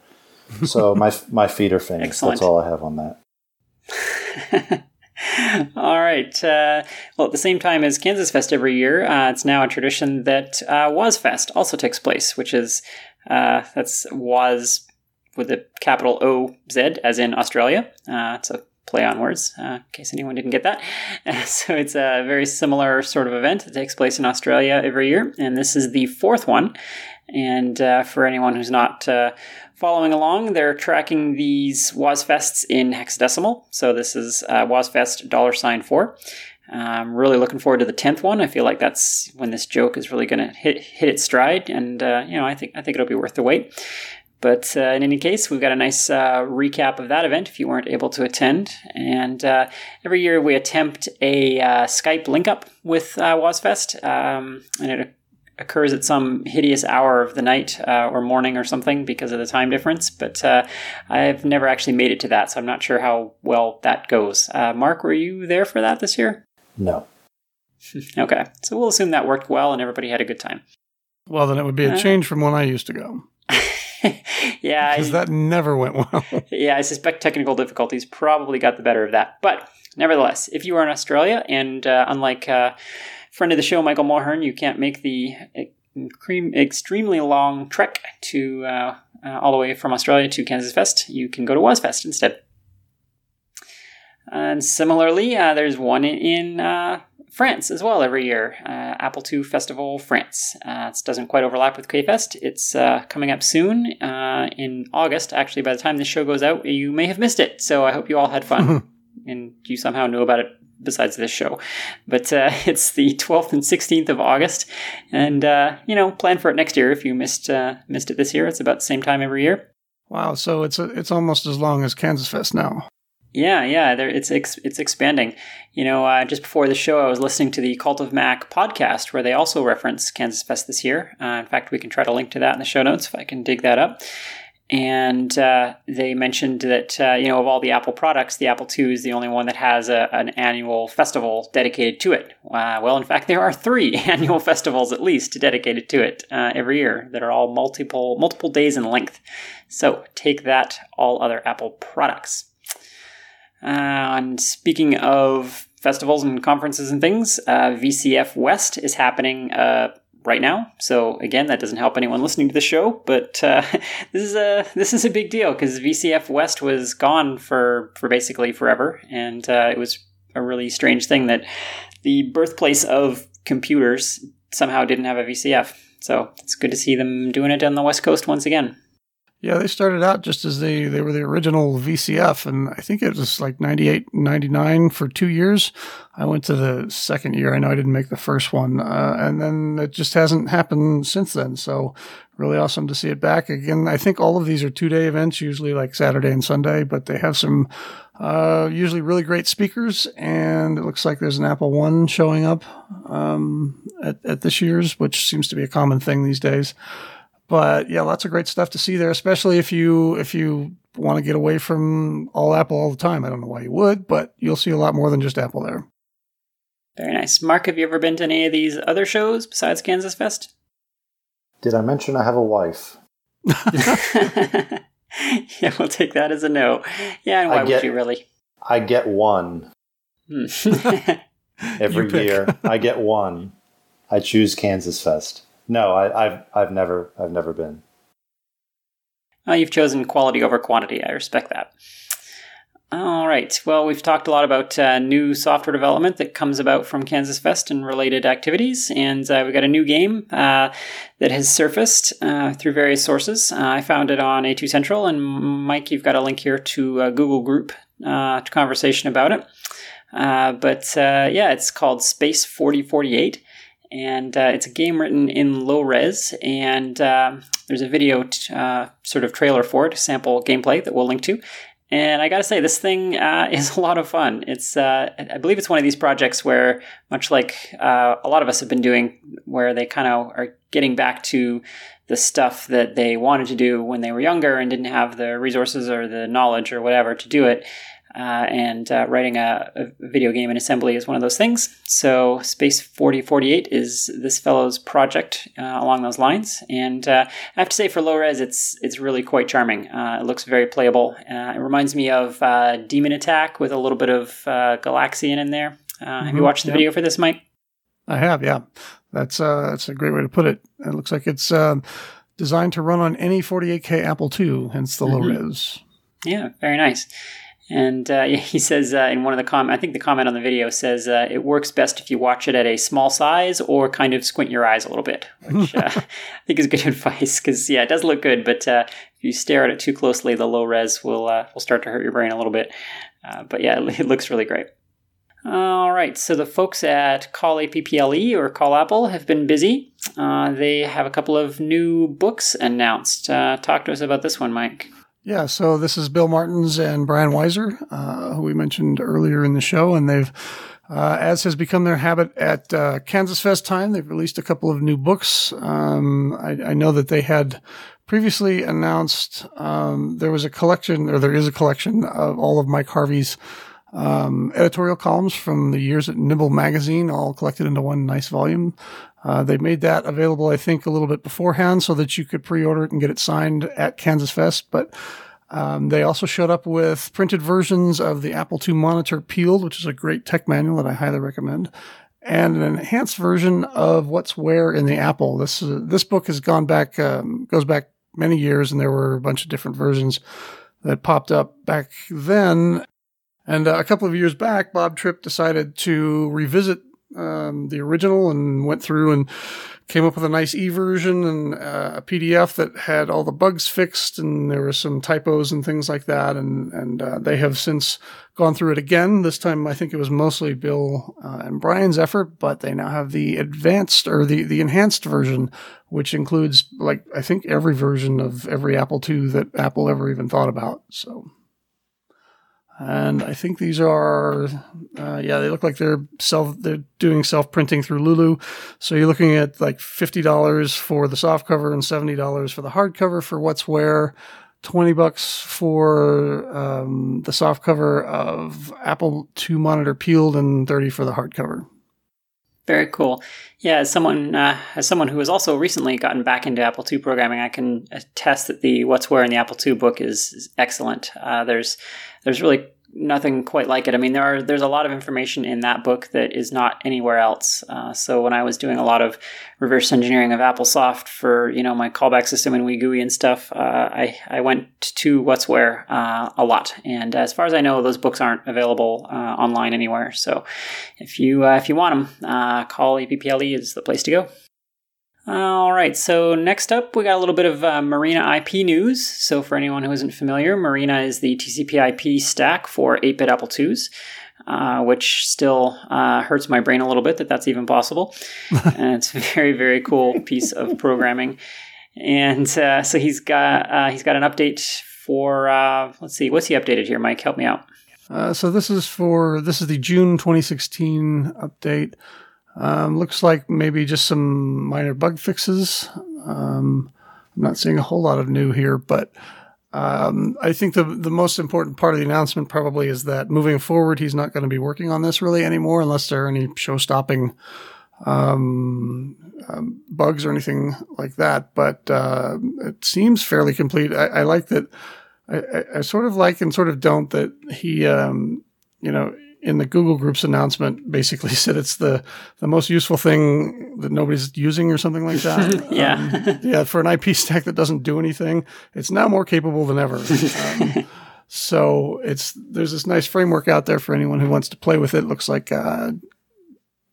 So my my feet are famous. Excellent. That's all I have on that. All right. Uh, well, at the same time as Kansas Fest every year, uh, it's now a tradition that uh, WOzFest also takes place, which is uh, that's Was with a capital O Z, as in Australia. Uh, it's a play on words, uh, in case anyone didn't get that. so it's a very similar sort of event that takes place in Australia every year, and this is the fourth one. And uh, for anyone who's not following along, they're tracking these WOzFests in hexadecimal. So this is uh, WOzFest dollar sign four. I'm really looking forward to the tenth one. I feel like that's when this joke is really going to hit hit its stride, and uh, you know I think I think it'll be worth the wait. But uh, in any case, we've got a nice uh, recap of that event if you weren't able to attend. And uh, every year we attempt a uh, Skype link up with uh, WOzFest, um, and it occurs at some hideous hour of the night uh, or morning or something because of the time difference. But uh, I've never actually made it to that, so I'm not sure how well that goes. Uh, Mark, were you there for that this year? No. okay, so we'll assume that worked well and everybody had a good time. Well, then it would be a uh, change from when I used to go. yeah, because that never went well. yeah, I suspect technical difficulties probably got the better of that. But nevertheless, if you are in Australia and uh, unlike uh, friend of the show, Michael Mulhern, you can't make the extremely long trek to uh, uh, all the way from Australia to Kansas Fest, you can go to WOzFest instead. And similarly, uh, there's one in uh, France as well every year, uh, Apple II Festival France. Uh, it doesn't quite overlap with K-Fest. It's coming up soon in August. Actually, by the time this show goes out, you may have missed it. So I hope you all had fun and you somehow know about it besides this show. But uh, it's the 12th and 16th of August, and uh, you know, plan for it next year if you missed uh, missed it this year. It's about the same time every year. Wow, so it's a, it's almost as long as Kansas Fest now. Yeah, yeah, it's ex- it's expanding. You know, uh, just before the show, I was listening to the Cult of Mac podcast, where they also reference Kansas Fest this year. Uh, in fact, we can try to link to that in the show notes if I can dig that up and uh, they mentioned that uh, you know of all the Apple products, the Apple II is the only one that has a, an annual festival dedicated to it. Uh, well, in fact, there are three annual festivals at least dedicated to it uh, every year that are all multiple multiple days in length. So take that, all other Apple products. Uh, and speaking of festivals and conferences and things, uh, VCF West is happening right now. So again, that doesn't help anyone listening to the show, but uh, this is a this is a big deal because VCF West was gone for for basically forever, and uh, it was a really strange thing that the birthplace of computers somehow didn't have a VCF. So it's good to see them doing it on the West Coast once again. Yeah, they started out just as they, they were the original VCF, and I think it was like 98, 99 for two years. I went to the second year. I know I didn't make the first one, uh, and then it just hasn't happened since then. So really awesome to see it back again. I think all of these are two day events, usually like Saturday and Sunday, but they have some uh, usually really great speakers, and it looks like there's an Apple One showing up um, at, at this year's, which seems to be a common thing these days. But yeah, lots of great stuff to see there, especially if you if you want to get away from all Apple all the time. I don't know why you would, but you'll see a lot more than just Apple there. Very nice. Mark, have you ever been to any of these other shows besides Kansas Fest? Did I mention I have a wife? yeah, we'll take that as a no. Yeah, and why get, would you really? I get one Hmm. every year. I get one. I choose Kansas Fest. No, I, have I've never I've never been. well, you've chosen quality over quantity. I respect that. All right. Well, we've talked a lot about uh, new software development that comes about from Kansas Fest and related activities, and uh, we got a new game uh, that has surfaced uh, through various sources. Uh, I found it on A2 Central, and Mike, you've got a link here to a Google group conversation about it. but yeah, it's called Space 4048 and uh, it's a game written in low res. And uh, there's a video t- uh, sort of trailer for it, sample gameplay that we'll link to. And I got to say, this thing uh, is a lot of fun. It's, uh, I believe, it's one of these projects where, much like uh, a lot of us have been doing, where they kind of are getting back to the stuff that they wanted to do when they were younger and didn't have the resources or the knowledge or whatever to do it. Uh, and uh, writing a, a, video game in assembly is one of those things. So Space 4048 is this fellow's project uh, along those lines. And uh, I have to say, for low res, it's it's really quite charming. Uh, it looks very playable. Uh, it reminds me of Demon Attack with a little bit of Galaxian in there. Mm-hmm, have you watched the video for this, Mike? I have, yeah. That's that's a great way to put it. It looks like it's designed to run on any 48K Apple II, hence the mm-hmm. low res. Yeah, very nice. And uh, he says uh, in one of the com, I think the comment on the video says uh, it works best if you watch it at a small size or kind of squint your eyes a little bit, which uh, I think is good advice because yeah, it does look good, but uh, if you stare at it too closely, the low res will uh, will start to hurt your brain a little bit. but yeah, it, it looks really great. All right, so the folks at Call APPLE or Call Apple have been busy. they have a couple of new books announced. talk to us about this one, Mike. Yeah, so this is Bill Martens and Brian Wiser, uh, who we mentioned earlier in the show, and they've, uh, as has become their habit at uh, Kansas Fest time, they've released a couple of new books. Um, I, I, know that they had previously announced um, there was a collection, or there is a collection of all of Mike Harvey's um, editorial columns from the years at Nibble Magazine, all collected into one nice volume. Uh, they made that available, I think, a little bit beforehand so that you could pre-order it and get it signed at Kansas Fest. But um, they also showed up with printed versions of the Apple II Monitor Peeled, which is a great tech manual that I highly recommend, and an enhanced version of What's Where in the Apple. This uh, this book has gone back um, goes back many years, and there were a bunch of different versions that popped up back then. And uh, a couple of years back, Bob Tripp decided to revisit um, the original and went through and came up with a nice e version and uh, a PDF that had all the bugs fixed and there were some typos and things like that. And and uh, they have since gone through it again. This time, I think it was mostly Bill uh, and Brian's effort, but they now have the advanced or the the enhanced version, which includes like I think every version of every Apple II that Apple ever even thought about. So and I think these are, uh, yeah, they look like they're self, they're doing self printing through Lulu. So you're looking at like $50 for the soft cover and $70 for the hardcover for what's where, 20 bucks for, um, the soft cover of Apple II monitor peeled and 30 for the hardcover. Very cool. Yeah, as someone uh, as someone who has also recently gotten back into Apple II programming, I can attest that the What's Where in the Apple II book is, is excellent. Uh, there's there's really nothing quite like it. I mean, there are there's a lot of information in that book that is not anywhere else. Uh, so when I was doing a lot of reverse engineering of AppleSoft for you know my callback system and WeeGUI and stuff, uh, I I went to What's Where uh, a lot. And as far as I know, those books aren't available uh, online anywhere. So if you uh, if you want them, uh, call APPLE is the place to go. All right, so next up, we got a little bit of uh, Marina IP news. So, for anyone who isn't familiar, Marina is the TCP IP stack for 8 bit Apple IIs. Uh, which still uh, hurts my brain a little bit that that's even possible. and it's a very, very cool piece of programming. And uh, so he's got uh, he's got an update for uh, let's see, what's he updated here? Mike, help me out. Uh, so this is for this is the June 2016 update. Um, looks like maybe just some minor bug fixes. Um, I'm not seeing a whole lot of new here, but um, I think the the most important part of the announcement probably is that moving forward, he's not going to be working on this really anymore unless there are any show stopping um, um, bugs or anything like that. But uh, it seems fairly complete. I, I like that. I, I, sort of like and sort of don't that he, um, you know, in the Google Groups announcement, basically said it's the the most useful thing that nobody's using or something like that. yeah, um, yeah. For an IP stack that doesn't do anything, it's now more capable than ever. Um, so it's there's this nice framework out there for anyone who wants to play with it. Looks like uh,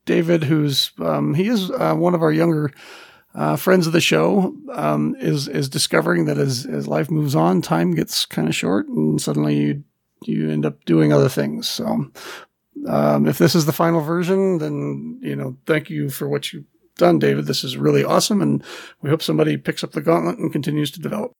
David, who's um, he is uh, one of our younger uh, friends of the show, um, is is discovering that as as life moves on, time gets kind of short, and suddenly you you end up doing other things. So, um, if this is the final version, then you know, thank you for what you've done, David. This is really awesome, and we hope somebody picks up the gauntlet and continues to develop.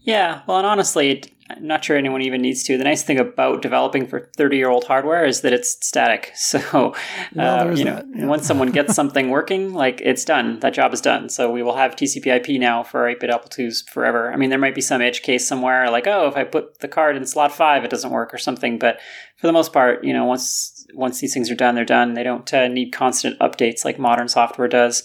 Yeah, well, and honestly, I'm not sure anyone even needs to. The nice thing about developing for 30 year old hardware is that it's static. So, well, uh, you know, yeah. once someone gets something working, like it's done. That job is done. So we will have TCP/IP now for 8-bit Apple IIs forever. I mean, there might be some edge case somewhere, like oh, if I put the card in slot five, it doesn't work or something. But for the most part, you know, once once these things are done, they're done. They don't uh, need constant updates like modern software does.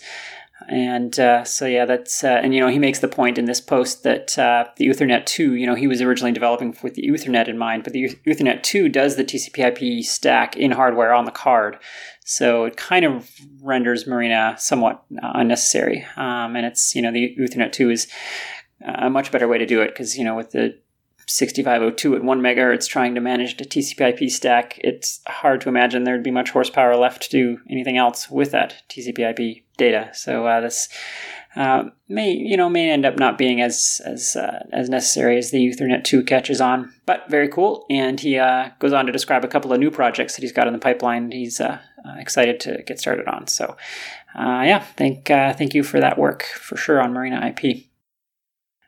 And uh, so, yeah, that's, uh, and you know, he makes the point in this post that uh, the Ethernet 2, you know, he was originally developing with the Ethernet in mind, but the Ethernet 2 does the TCP IP stack in hardware on the card. So it kind of renders Marina somewhat unnecessary. Um, and it's, you know, the Ethernet 2 is a much better way to do it because, you know, with the 6502 at 1 megahertz trying to manage the TCP IP stack, it's hard to imagine there'd be much horsepower left to do anything else with that TCP IP data. So uh, this uh, may you know may end up not being as as uh, as necessary as the Ethernet 2 catches on, but very cool. And he uh, goes on to describe a couple of new projects that he's got in the pipeline. He's uh, uh, excited to get started on. So yeah, thank thank you for that work for sure on Marina IP.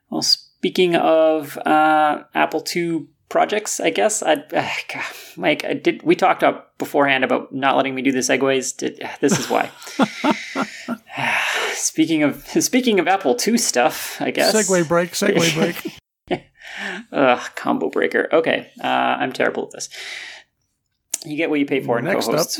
Well. Speaking of Apple II projects, I guess I, uh, Mike, I did. We talked up beforehand about not letting me do the segues. Did, this is why. speaking of speaking of Apple II stuff, I guess. Segway break. Segue break. Ugh, combo breaker. Okay, uh, I'm terrible at this. You get what you pay for in co-hosts.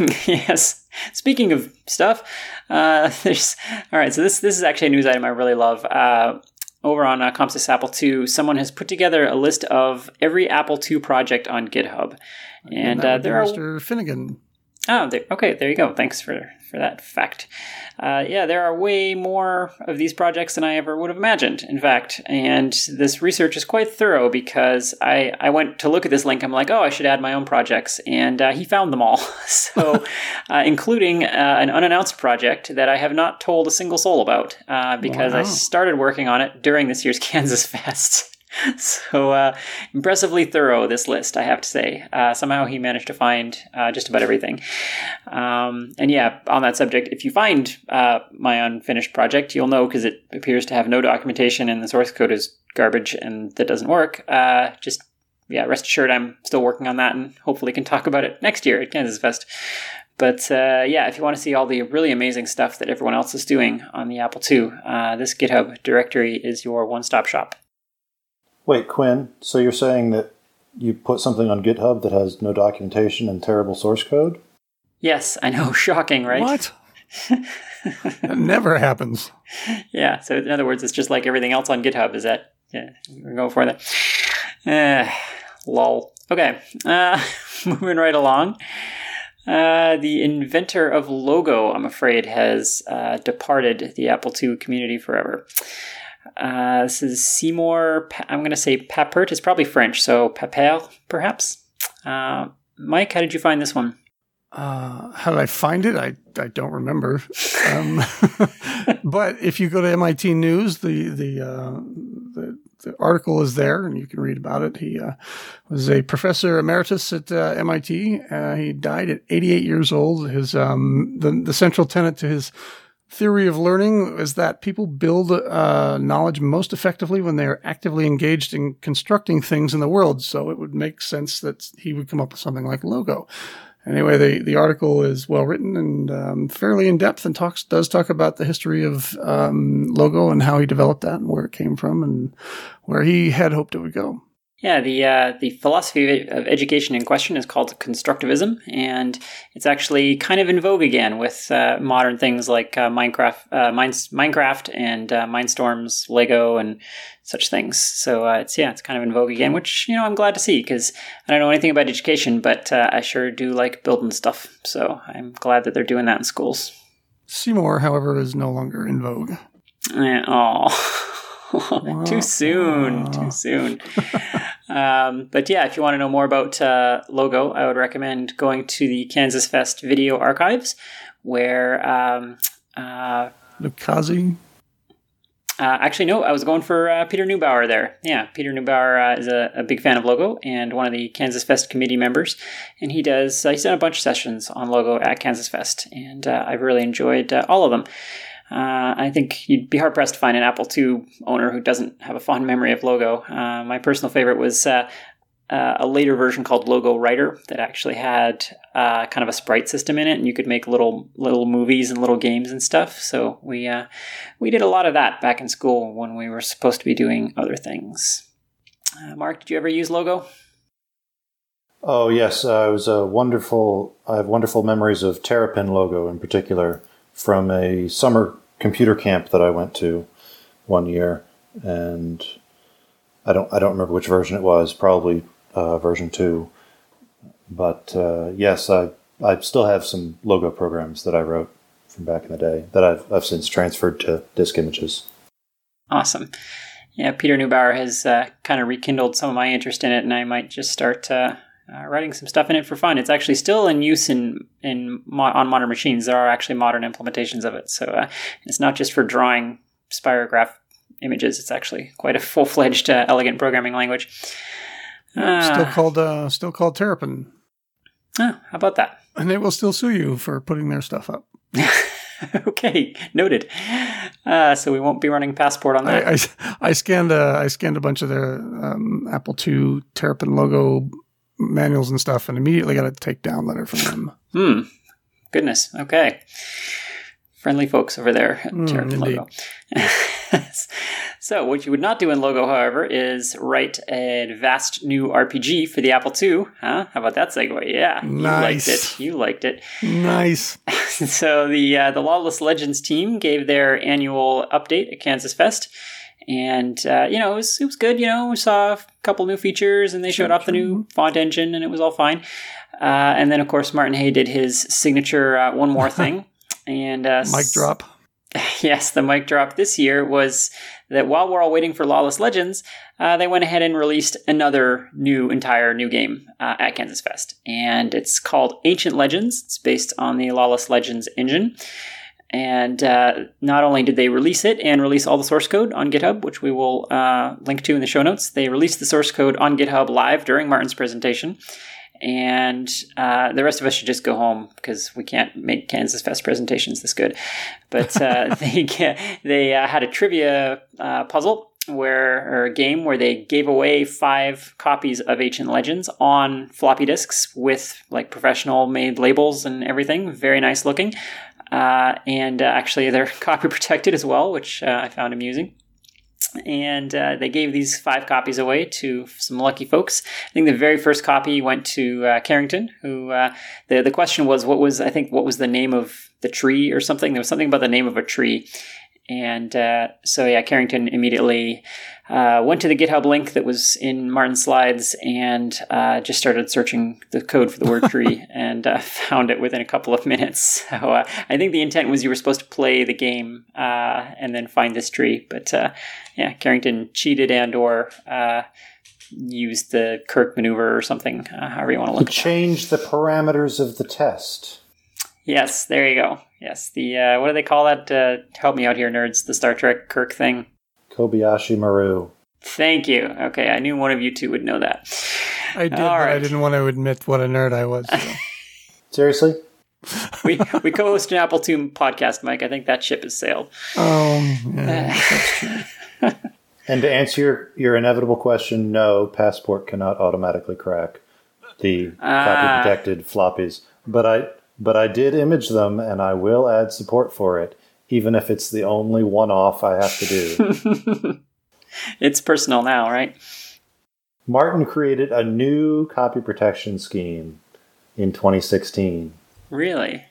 yes. Speaking of stuff, uh, there's all right. So this this is actually a news item I really love. Uh, over on uh, ComSys Apple II, someone has put together a list of every Apple II project on GitHub, and, and uh, there Mr. are Finnigan. Oh, there, okay. There you go. Thanks for for that fact. Uh, yeah, there are way more of these projects than I ever would have imagined. In fact, and this research is quite thorough because I I went to look at this link. I'm like, oh, I should add my own projects, and uh, he found them all. so, uh, including uh, an unannounced project that I have not told a single soul about uh, because wow. I started working on it during this year's Kansas Fest. so uh, impressively thorough this list i have to say. Uh, somehow he managed to find uh, just about everything. Um, and yeah on that subject if you find uh, my unfinished project you'll know because it appears to have no documentation and the source code is garbage and that doesn't work. Uh, just yeah rest assured i'm still working on that and hopefully can talk about it next year at kansas fest. But uh, yeah, if you want to see all the really amazing stuff that everyone else is doing on the Apple II, uh, this GitHub directory is your one stop shop. Wait, Quinn, so you're saying that you put something on GitHub that has no documentation and terrible source code? Yes, I know. Shocking, right? What? that never happens. Yeah, so in other words, it's just like everything else on GitHub. Is that, yeah, we're going for that. Uh, lol. Okay, uh, moving right along. Uh, the inventor of Logo, I'm afraid, has uh, departed the Apple II community forever. Uh, this is Seymour. I'm going to say Papert. It's probably French, so Papert, perhaps. Uh, Mike, how did you find this one? Uh, how did I find it? I, I don't remember. Um, but if you go to MIT News, the the, uh, the, the article is there, and you can read about it. He uh, was a professor emeritus at uh, MIT. Uh, he died at 88 years old. His um, the the central tenet to his theory of learning is that people build uh, knowledge most effectively when they are actively engaged in constructing things in the world. So it would make sense that he would come up with something like logo. anyway, the, the article is well written and um, fairly in depth and talks does talk about the history of um, Logo and how he developed that and where it came from and where he had hoped it would go. Yeah, the uh, the philosophy of education in question is called constructivism, and it's actually kind of in vogue again with uh, modern things like uh, Minecraft, uh, Minecraft, and uh, Mindstorms, Lego, and such things. So uh, it's yeah, it's kind of in vogue again, which you know I'm glad to see because I don't know anything about education, but I sure do like building stuff. So I'm glad that they're doing that in schools. Seymour, however, is no longer in vogue. Oh. too soon. Too soon. um, but yeah, if you want to know more about uh, Logo, I would recommend going to the Kansas Fest video archives, where um, uh, Lukazi. Uh, actually, no, I was going for uh, Peter Neubauer there. Yeah, Peter Neubauer uh, is a, a, big fan of Logo and one of the Kansas Fest committee members, and he does uh, he's done a bunch of sessions on Logo at Kansas Fest, and uh, I've really enjoyed uh, all of them. Uh, I think you'd be hard pressed to find an Apple II owner who doesn't have a fond memory of Logo. Uh, my personal favorite was uh, uh a later version called Logo Writer that actually had uh, kind of a sprite system in it, and you could make little little movies and little games and stuff. So we uh, we did a lot of that back in school when we were supposed to be doing other things. Mark, did you ever use Logo? Oh yes, it was a wonderful. I have wonderful memories of Terrapin logo in particular from a summer computer camp that I went to one year, and I don't I don't remember which version it was. Probably uh, version two. But uh, yes, I I still have some logo programs that I wrote from back in the day that I've I've since transferred to disk images. Awesome. Yeah, Peter Neubauer has uh, kind of rekindled some of my interest in it, and I might just start uh, uh, writing some stuff in it for fun. It's actually still in use in in on modern machines. There are actually modern implementations of it, so uh, it's not just for drawing spirograph images. It's actually quite a full fledged, uh, elegant programming language. still ah. called uh, still called Terrapin. Oh, how about that? And they will still sue you for putting their stuff up. okay, noted. Uh, so we won't be running passport on that. I, I, I scanned a I scanned a bunch of their um, Apple II Terrapin logo manuals and stuff, and immediately got a takedown letter from them. Hmm. Goodness. Okay. Friendly folks over there at mm, Logo. so, what you would not do in Logo, however, is write a vast new RPG for the Apple II. Huh? How about that segue? Yeah, nice. you liked it. You liked it. Nice. so the uh, the Lawless Legends team gave their annual update at Kansas Fest and uh, you know it was it was good. You know, we saw a couple new features, and they showed off the new font engine, and it was all fine. Uh, and then, of course, Martin Haye did his signature uh, one more thing, and uh, mic drop. Yes, the mic drop this year was that while we're all waiting for Lawless Legends, uh, they went ahead and released another new, entire new game uh, at Kansas Fest. And it's called Ancient Legends. It's based on the Lawless Legends engine. And uh, not only did they release it and release all the source code on GitHub, which we will uh, link to in the show notes, they released the source code on GitHub live during Martin's presentation. And uh, the rest of us should just go home because we can't make Kansas Fest presentations this good. But uh, they they uh, had a trivia uh, puzzle where or a game where they gave away five copies of Ancient Legends on floppy disks with like professional made labels and everything. Very nice looking. Uh, and uh, actually, they're copy protected as well, which uh, I found amusing. And uh, they gave these five copies away to some lucky folks. I think the very first copy went to uh, Carrington, who the the question was, what was I think what was the name of the tree or something? There was something about the name of a tree, and so yeah, Carrington immediately uh, went to the GitHub link that was in Martin's slides and uh, just started searching the code for the word tree and uh, found it within a couple of minutes. So uh, I think the intent was you were supposed to play the game uh, and then find this tree, but uh, yeah, Carrington cheated and or used the Kirk maneuver or something, however you want to look. At it. Change the parameters of the test. Yes, there you go. Yes, the what do they call that? help me out here, nerds. The Star Trek Kirk thing. Kobayashi Maru. Thank you. Okay, I knew one of you two would know that. I did, All but right. I didn't want to admit what a nerd I was. So. Seriously? we we co-host an Apple II podcast, Mike. I think that ship has sailed. Oh, yeah, that's and to answer your, your inevitable question, no, Passport cannot automatically crack the copy ah. protected floppies. but I but I did image them, and I will add support for it, even if it's the only one-off I have to do. it's personal now, right? Martin created a new copy protection scheme in 2016. Really?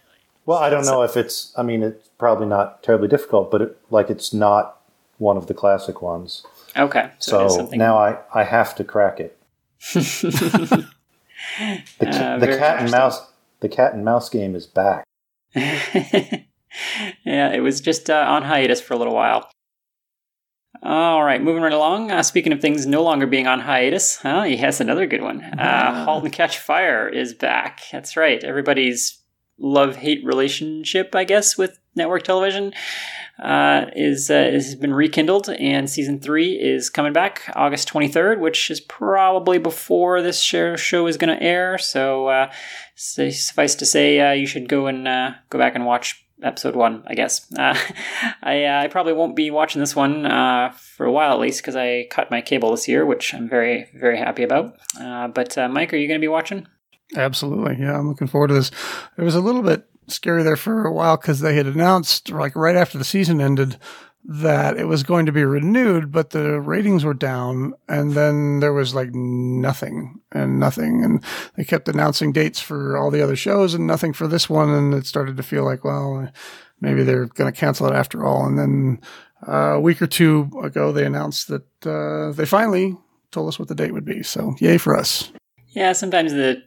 Well, I don't know if it's. I mean, it's probably not terribly difficult, but it, like it's not one of the classic ones. Okay, so, so now I I have to crack it. the, uh, the cat and mouse the cat and mouse game is back. yeah, it was just uh, on hiatus for a little while. All right, moving right along. Uh, speaking of things no longer being on hiatus, oh, yes, another good one. Uh, *Halt and Catch Fire* is back. That's right. Everybody's love-hate relationship, I guess, with network television uh, is uh, has been rekindled, and season three is coming back August 23rd, which is probably before this show, show is going to air. So, uh, suffice to say, uh, you should go and uh, go back and watch episode one, I guess. Uh, I, uh, I probably won't be watching this one uh, for a while at least because I cut my cable this year, which I'm very, very happy about. Uh, but, Mike, are you going to be watching? Absolutely. Yeah, I'm looking forward to this. It was a little bit scary there for a while because they had announced, like right after the season ended, that it was going to be renewed, but the ratings were down, and then there was like nothing and nothing, and they kept announcing dates for all the other shows and nothing for this one, and it started to feel like, well, maybe they're going to cancel it after all. And then uh, a week or two ago, they announced that uh, they finally told us what the date would be. So, yay for us! Yeah, sometimes the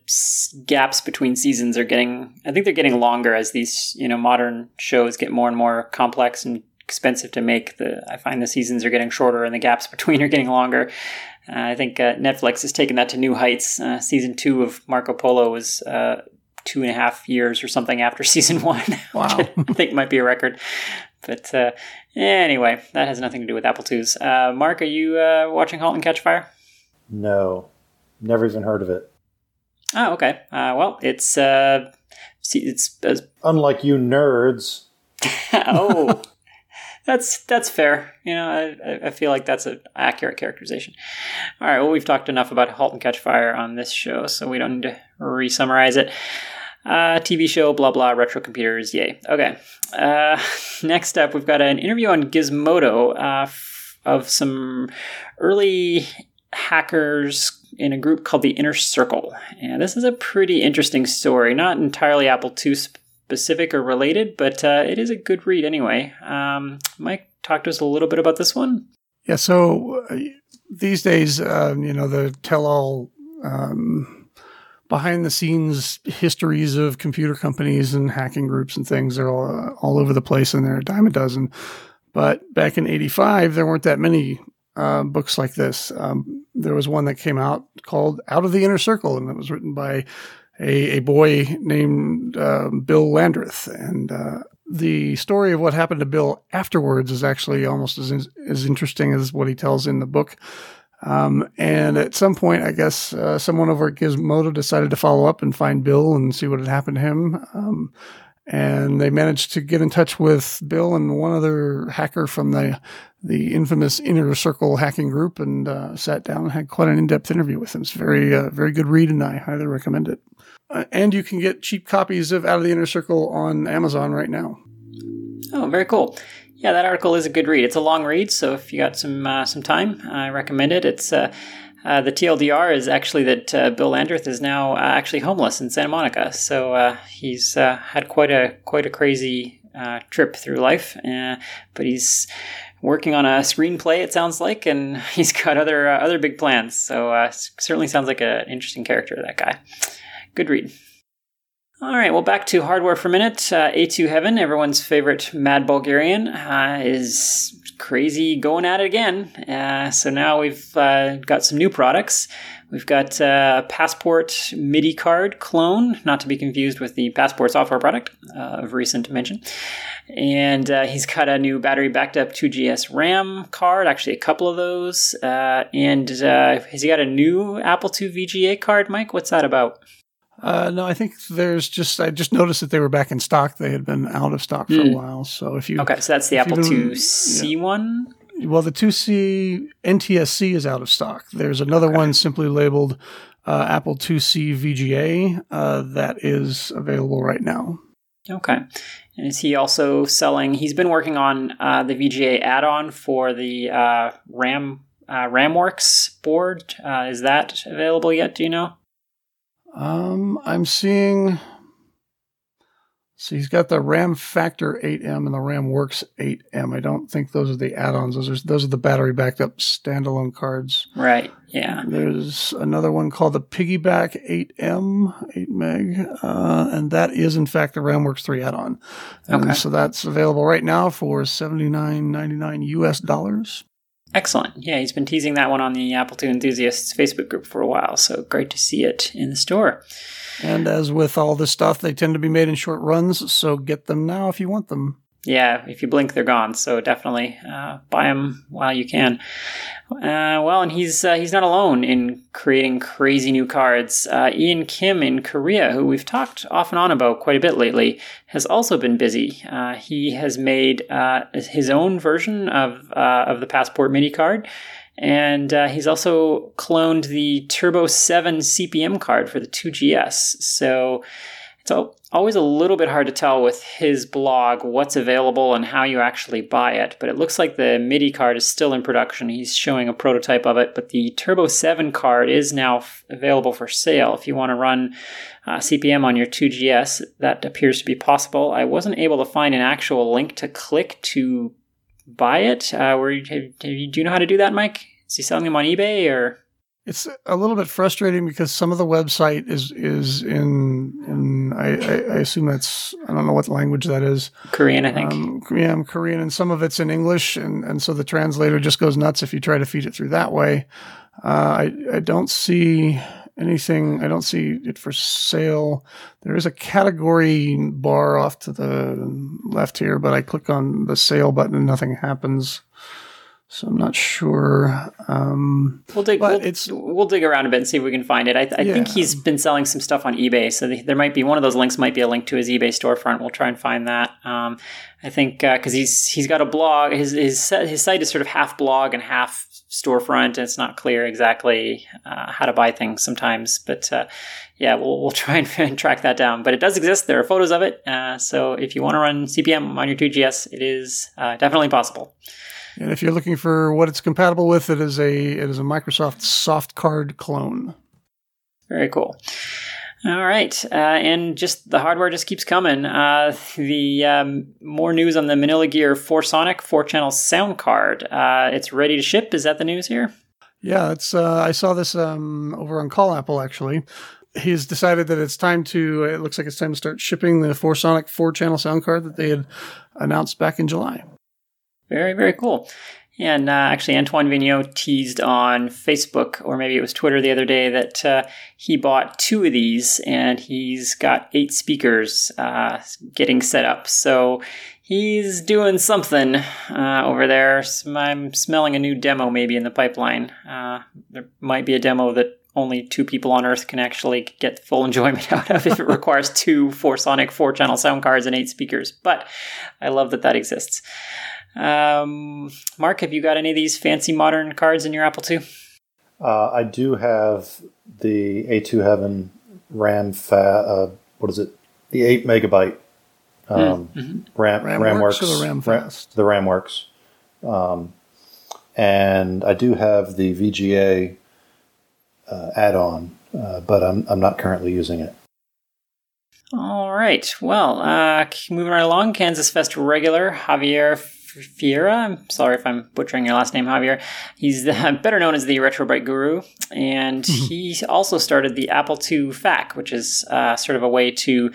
gaps between seasons are getting. I think they're getting longer as these you know modern shows get more and more complex and expensive to make. The I find the seasons are getting shorter and the gaps between are getting longer. Uh, I think uh, Netflix has taken that to new heights. Uh, season two of Marco Polo was uh, two and a half years or something after season one, wow. which I think might be a record. But uh, anyway, that has nothing to do with Apple IIs. Uh, Mark, are you watching *Halt and Catch Fire*? No. Never even heard of it. Oh, okay. Uh, well, it's uh, it's unlike you nerds. oh, that's that's fair. You know, I, I feel like that's an accurate characterization. All right. Well, we've talked enough about *Halt and Catch Fire* on this show, so we don't need to re-summarize it. Uh, TV show, blah blah, retro computers, yay. Okay. Uh, next up, we've got an interview on Gizmodo uh, f- of some early hackers in a group called the Inner Circle. And this is a pretty interesting story, not entirely Apple II specific or related, but uh, it is a good read anyway. Um, Mike, talk to us a little bit about this one. Yeah, so uh, these days, um, you know, the tell all um, behind the scenes histories of computer companies and hacking groups and things are all, uh, all over the place, and they're a dime a dozen. But back in 85, there weren't that many uh, books like this. Um, there was one that came out called Out of the Inner Circle, and it was written by a, a boy named uh, Bill Landreth. And uh, the story of what happened to Bill afterwards is actually almost as, as interesting as what he tells in the book. Um, and at some point, I guess uh, someone over at Gizmodo decided to follow up and find Bill and see what had happened to him. Um, and they managed to get in touch with Bill and one other hacker from the the infamous Inner Circle hacking group, and uh, sat down and had quite an in depth interview with him. It's very uh, very good read, and I highly recommend it. Uh, and you can get cheap copies of Out of the Inner Circle on Amazon right now. Oh, very cool. Yeah, that article is a good read. It's a long read, so if you got some uh, some time, I recommend it. It's uh, uh, the TLDR is actually that uh, Bill Landreth is now uh, actually homeless in Santa Monica. So he's had quite a quite a crazy trip through life, but he's working on a screenplay. It sounds like, and he's got other other big plans. So certainly sounds like an interesting character. That guy. Good read. All right, well, back to hardware for a minute. A2 Heaven, everyone's favorite Mad Bulgarian, is crazy going at it again. Uh, so now we've uh, got some new products. We've got uh, Passport MIDI card clone, not to be confused with the Passport software product uh, of recent mention. And uh, he's got a new battery backed up 2GS RAM card, actually, a couple of those. Uh, and has he got a new Apple II VGA card, Mike? What's that about? Uh, no, I think there's just I just noticed that they were back in stock. They had been out of stock for mm. a hmm. while. So if you okay, so that's the Apple II C one. Well, the 2C NTSC is out of stock. There's another okay. one simply labeled uh, Apple IIc VGA uh, that is available right now. Okay. And is he also selling? He's been working on uh, the VGA add-on for the uh, RAM uh, RamWorks board. Uh, is that available yet? Do you know? Um, I'm seeing so he's got the RAM Factor 8M and the RAM Works 8M. I don't think those are the add-ons. Those are those are the battery backed up standalone cards. Right. Yeah. There's another one called the Piggyback 8M, 8 meg, uh, and that is in fact the RAM Works 3 add-on. And Okay. so that's available right now for 79.99 US dollars. Excellent. Yeah, he's been teasing that one on the Apple II enthusiasts Facebook group for a while. So great to see it in the store. And as with all this stuff, they tend to be made in short runs, so get them now if you want them. Yeah, if you blink, they're gone. So definitely uh, buy them while you can. Uh, well, and he's uh, he's not alone in creating crazy new cards. Uh, Ian Kim in Korea, who we've talked off and on about quite a bit lately, has also been busy. Uh, he has made uh, his own version of of the Passport MIDI card. And he's also cloned the Turbo 7 CPM card for the 2GS. So it's al- always a little bit hard to tell with his blog what's available and how you actually buy it, but it looks like the MIDI card is still in production. He's showing a prototype of it, but the Turbo 7 card is now f- available for sale. If you want to run uh, CPM on your 2GS, that appears to be possible. I wasn't able to find an actual link to click to buy it. Uh, where do you know how to do that, Mike? Is he selling them on eBay or? It's a little bit frustrating because some of the website is is in in I, I, I assume that's I don't know what language that is. Korean, I think. Um, yeah, I'm Korean, and some of it's in English, and, and so the translator just goes nuts if you try to feed it through that way. Uh, I I don't see anything. I don't see it for sale. There is a category bar off to the left here, but I click on the sale button and nothing happens. So I'm not sure. Um, We'll dig. We'll, it's- we'll dig around a bit and see if we can find it. I, I think he's been selling some stuff on eBay, so th- there might be one of those links. Might be a link to his eBay storefront. We'll try and find that. Um, I think because he's he's got a blog. His his his site is sort of half blog and half storefront. And it's not clear exactly uh, how to buy things sometimes, but uh, yeah, we'll we'll try and track that down. But it does exist. There are photos of it. Uh, so if you want to run CPM on your 2GS, it is uh, definitely possible. And if you're looking for what it's compatible with, it is a it is a Microsoft soft card clone. Very cool. All right, uh, and just the hardware just keeps coming. Uh, the um, more news on the Manila Gear 4 Sonic 4 channel sound card. Uh, it's ready to ship. Is that the news here? Yeah, it's. Uh, I saw this um, over on Call Apple actually. He's decided that it's time to. It looks like it's time to start shipping the four Sonic four channel sound card that they had announced back in July. Very, very cool. And uh, actually, Antoine Vignau teased on Facebook, or maybe it was Twitter the other day, that uh, he bought two of these and he's got eight speakers uh, getting set up. So he's doing something uh, over there. I'm smelling a new demo maybe in the pipeline. Uh, there might be a demo that only two people on Earth can actually get full enjoyment out of if it requires two four Sonic four channel sound cards and eight speakers. But I love that that exists. Um, Mark, have you got any of these fancy modern cards in your Apple II? Uh, I do have the A2 Heaven RAM fa- uh, what is it? The eight megabyte um, RAM RAM RAM Works works or the RAM Ra- Fast? the RAM works, um, and I do have the VGA uh, add-on, uh, but I'm I'm not currently using it. All right. Well, uh, moving right along, Kansas Fest regular Javier Fiera. I'm sorry if I'm butchering your last name, Javier. He's the, better known as the Retrobyte Guru, and he also started the Apple II FAQ, which is uh, sort of a way to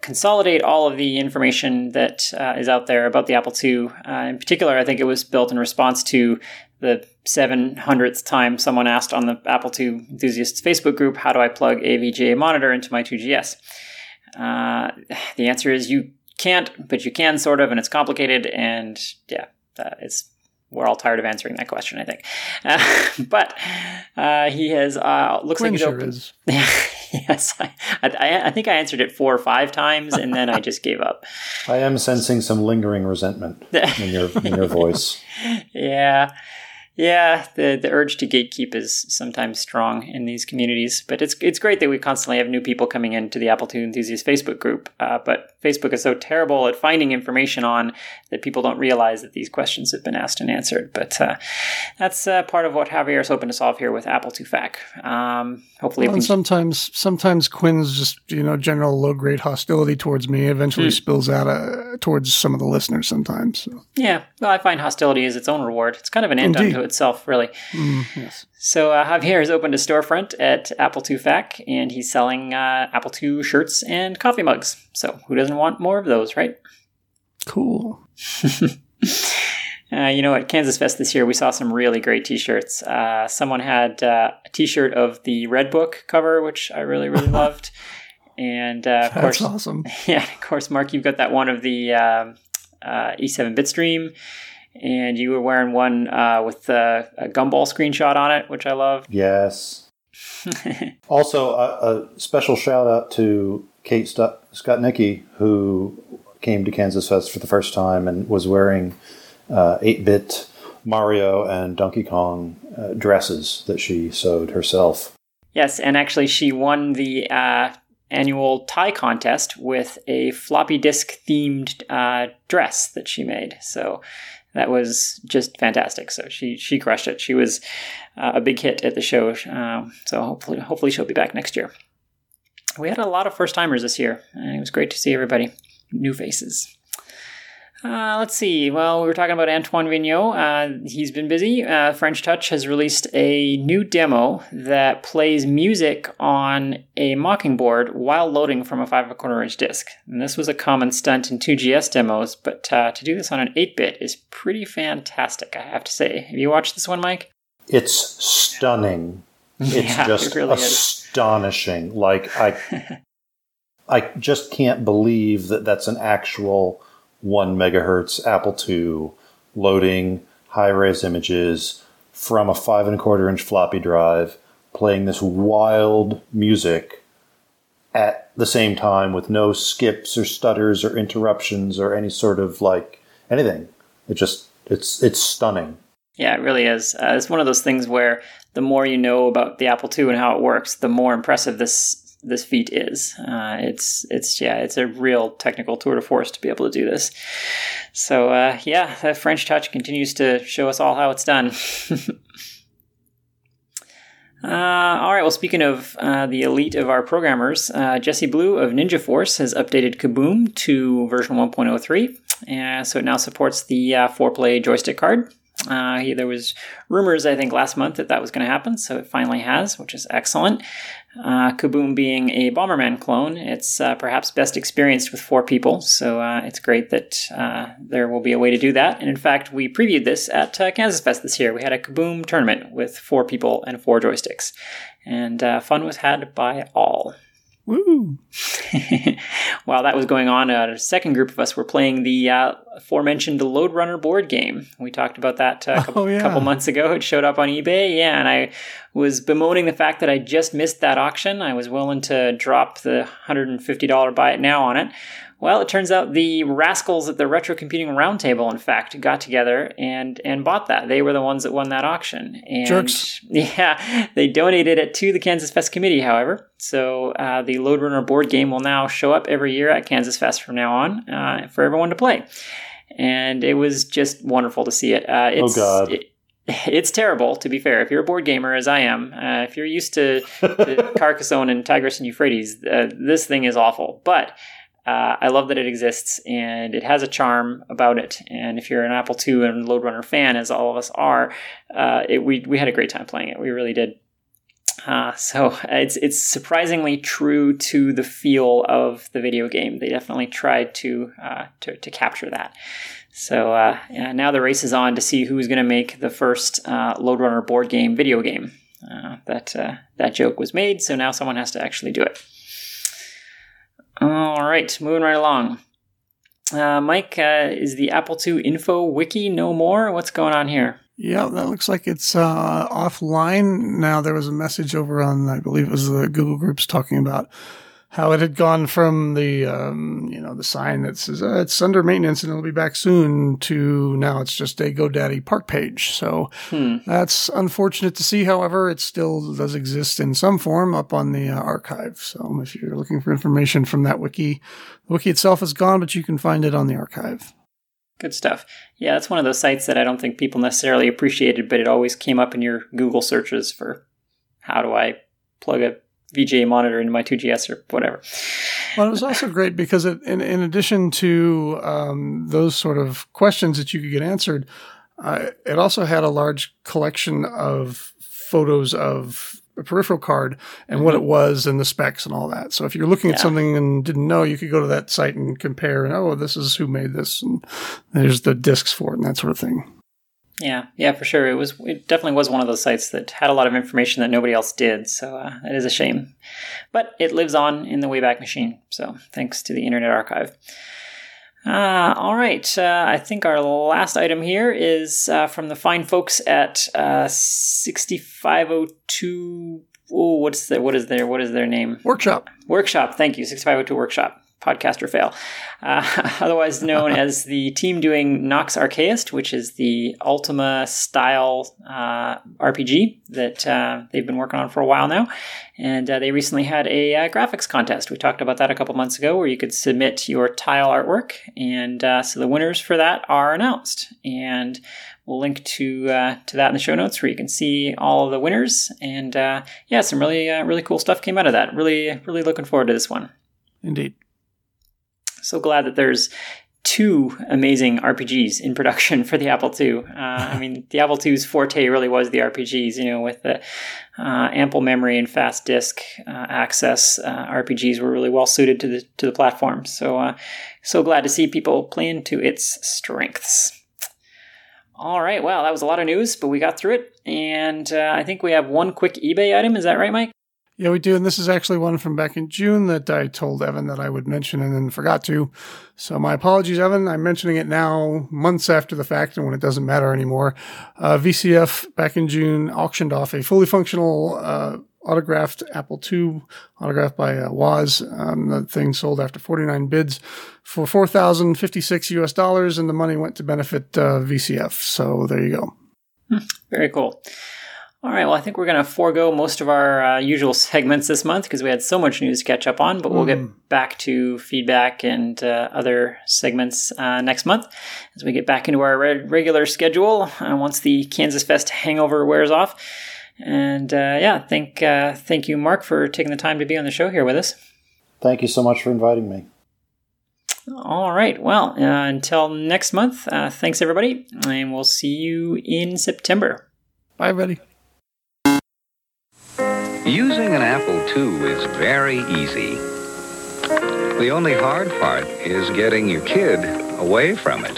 consolidate all of the information that uh, is out there about the Apple II. Uh, in particular, I think it was built in response to the 700th time someone asked on the Apple II enthusiasts Facebook group, "How do I plug a VGA monitor into my 2GS?" Uh, the answer is you can't, but you can sort of, and it's complicated. And yeah, uh, it's we're all tired of answering that question, I think. Uh, but uh, he has uh, looks Quinn like he's sure open. is. yes, I, I, I think I answered it four or five times, and then I just gave up. I am sensing some lingering resentment in your in your voice. Yeah. Yeah, the the urge to gatekeep is sometimes strong in these communities, but it's it's great that we constantly have new people coming into the Apple II enthusiast Facebook group. Uh, but Facebook is so terrible at finding information on that people don't realize that these questions have been asked and answered. But uh, that's uh, part of what Javier is hoping to solve here with Apple II FAQ. Um, hopefully, well, sometimes sometimes Quinn's just you know general low grade hostility towards me eventually mm. spills out uh, towards some of the listeners. Sometimes, so. yeah. Well, I find hostility is its own reward. It's kind of an end Indeed. unto itself, really. Mm, yes. So uh, Javier has opened a storefront at Apple II FAQ, and he's selling uh, Apple II shirts and coffee mugs. So who doesn't want more of those, right? Cool. uh, you know, at Kansas Fest this year, we saw some really great T-shirts. Uh, someone had uh, a T-shirt of the Red Book cover, which I really, really loved. And uh, of That's course, awesome. Yeah, of course, Mark, you've got that one of the um, E7 Bitstream and you were wearing one uh, with a, a, gumball screenshot on it, which I love. Yes. also, a, a, special shout out to Kate St- Szkotnicki, who came to Kansas Fest for the first time and was wearing 8 uh, bit Mario and Donkey Kong uh, dresses that she sewed herself. Yes, and actually, she won the uh, annual tie contest with a floppy disk themed uh, dress that she made. So that was just fantastic. So she she crushed it. She was uh, a big hit at the show. Um, so hopefully hopefully she'll be back next year. We had a lot of first timers this year, and it was great to see everybody, new faces. Uh, let's see. Well, we were talking about Antoine Vignau. Uh, he's been busy. Uh, French Touch has released a new demo that plays music on a Mockingboard while loading from a 5 and a quarter inch disc. And this was a common stunt in 2GS demos, but uh, to do this on an 8 bit is pretty fantastic, I have to say. Have you watched this one, Mike? It's stunning. It's yeah, just it really astonishing. Is. Like, I. I just can't believe that that's an actual one megahertz Apple II loading high res images from a five and a quarter inch floppy drive, playing this wild music at the same time with no skips or stutters or interruptions or any sort of like anything. It just it's it's stunning. Yeah, it really is. Uh, it's one of those things where the more you know about the Apple II and how it works, the more impressive this this feat is. Uh, it's it's yeah, it's a real technical tour de force to be able to do this. So uh, yeah, the French Touch continues to show us all how it's done. Uh, all right. Well, speaking of uh, the elite of our programmers, uh, Jesse Blue of Ninja Force has updated Kaboom to version 1.03, and so it now supports the uh, four-play joystick card. Uh, there was rumors, I think, last month that that was going to happen, so it finally has, which is excellent. Uh, Kaboom being a Bomberman clone, it's uh, perhaps best experienced with four people, so uh, it's great that uh, there will be a way to do that. And in fact, we previewed this at uh, Kansas Fest this year. We had a Kaboom tournament with four people and four joysticks, and uh, fun was had by all. Woo! While that was going on, a second group of us were playing the uh, aforementioned Lode Runner board game. We talked about that uh, a couple, oh, yeah. couple, months ago. It showed up on eBay. Yeah, and I was bemoaning the fact that I just missed that auction. I was willing to drop the $150 buy it now on it. Well, it turns out the rascals at the Retro Computing Roundtable, in fact, got together and and bought that. They were the ones that won that auction. And Jerks. Yeah, they donated it to the Kansas Fest committee. However, so uh, the Lode Runner board game will now show up every year at Kansas Fest from now on uh, for everyone to play. And it was just wonderful to see it. Uh, oh God. It, it's terrible, to be fair. If you're a board gamer, as I am, uh, if you're used to, to Carcassonne and Tigris and Euphrates, uh, this thing is awful. But uh, I love that it exists and it has a charm about it. And if you're an Apple II and Lode Runner fan, as all of us are, uh, it, we we had a great time playing it. We really did. Uh, so it's it's surprisingly true to the feel of the video game. They definitely tried to uh, to, to capture that. So uh, now the race is on to see who's going to make the first uh, Lode Runner board game video game. that that joke was made, so now someone has to actually do it. All right, moving right along. Uh, Mike, uh, is the Apple II info wiki no more? What's going on here? Yeah, that looks like it's uh, offline now. There was a message over on, I believe it was the Google groups talking about how it had gone from the um, you know the sign that says uh, it's under maintenance and it'll be back soon to now it's just a GoDaddy park page. So hmm. that's unfortunate to see. However, it still does exist in some form up on the uh, archive. So if you're looking for information from that wiki, the wiki itself is gone, but you can find it on the archive. Good stuff. Yeah, that's one of those sites that I don't think people necessarily appreciated, but it always came up in your Google searches for how do I plug a VGA monitor into my 2GS or whatever. Well, it was also great because it, in, in addition to um, those sort of questions that you could get answered, uh, it also had a large collection of photos of peripheral card and mm-hmm. what it was and the specs and all that. So if you're looking at something and didn't know, you could go to that site and compare and, oh, this is who made this and there's the discs for it and that sort of thing. Yeah, yeah, for sure. It was it definitely was one of those sites that had a lot of information that nobody else did. So uh, it is a shame, but it lives on in the Wayback Machine. So thanks to the Internet Archive. Uh, all right, uh, I think our last item here is uh, from the fine folks at uh, 6502. Oh, what's the, what is their what is their name? Workshop. Workshop. Thank you. 6502 Workshop podcaster fail, uh, otherwise known as the team doing Nox Archaist, which is the Ultima style uh, RPG that uh, they've been working on for a while now. And uh, they recently had a uh, graphics contest. We talked about that a couple months ago, where you could submit your tile artwork, and uh, so the winners for that are announced. And we'll link to to that in the show notes, where you can see all of the winners. And yeah, some really really cool stuff came out of that. Really really looking forward to this one. Indeed so glad that there's two amazing RPGs in production for the Apple II. Uh, I mean, the Apple II's forte really was the RPGs, you know, with the uh, ample memory and fast disk uh, access. Uh, RPGs were really well suited to the to the platform. So, uh, so glad to see people playing to its strengths. All right, well, that was a lot of news, but we got through it, and uh, I think we have one quick eBay item. Is that right, Mike? Yeah, we do. And this is actually one from back in June that I told Evan that I would mention and then forgot to. So my apologies, Evan. I'm mentioning it now months after the fact and when it doesn't matter anymore. Uh, VCF back in June auctioned off a fully functional, uh, autographed Apple II, autographed by uh, Woz. Um, the thing sold after 49 bids for 4,056 US dollars, and the money went to benefit uh, VCF. So there you go. Hmm, very cool. All right, well, I think we're going to forego most of our uh, usual segments this month because we had so much news to catch up on, but we'll get mm. back to feedback and uh, other segments uh, next month as we get back into our re- regular schedule uh, once the Kansas Fest hangover wears off. And uh, yeah, thank, uh, thank you, Mark, for taking the time to be on the show here with us. Thank you so much for inviting me. All right. Well, until next month, thanks everybody, and we'll see you in September. Bye, everybody. Using an Apple II is very easy. The only hard part is getting your kid away from it.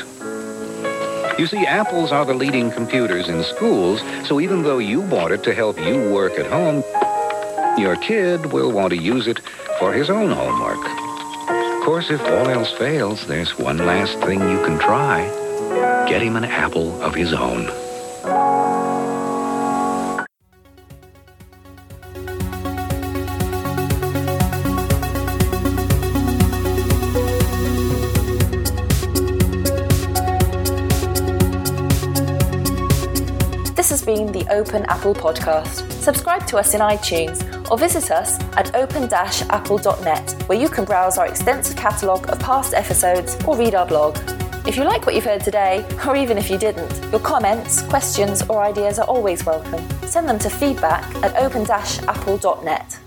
You see, Apples are the leading computers in schools, so even though you bought it to help you work at home, your kid will want to use it for his own homework. Of course, if all else fails, there's one last thing you can try. Get him an Apple of his own. Been the Open Apple Podcast. Subscribe to us in iTunes or visit us at open-apple.net where you can browse our extensive catalogue of past episodes or read our blog. If you like what you've heard today, or even if you didn't, your comments, questions, or ideas are always welcome. Send them to feedback at open-apple.net.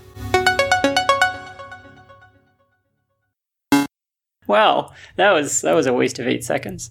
Wow, that was that was a waste of eight seconds.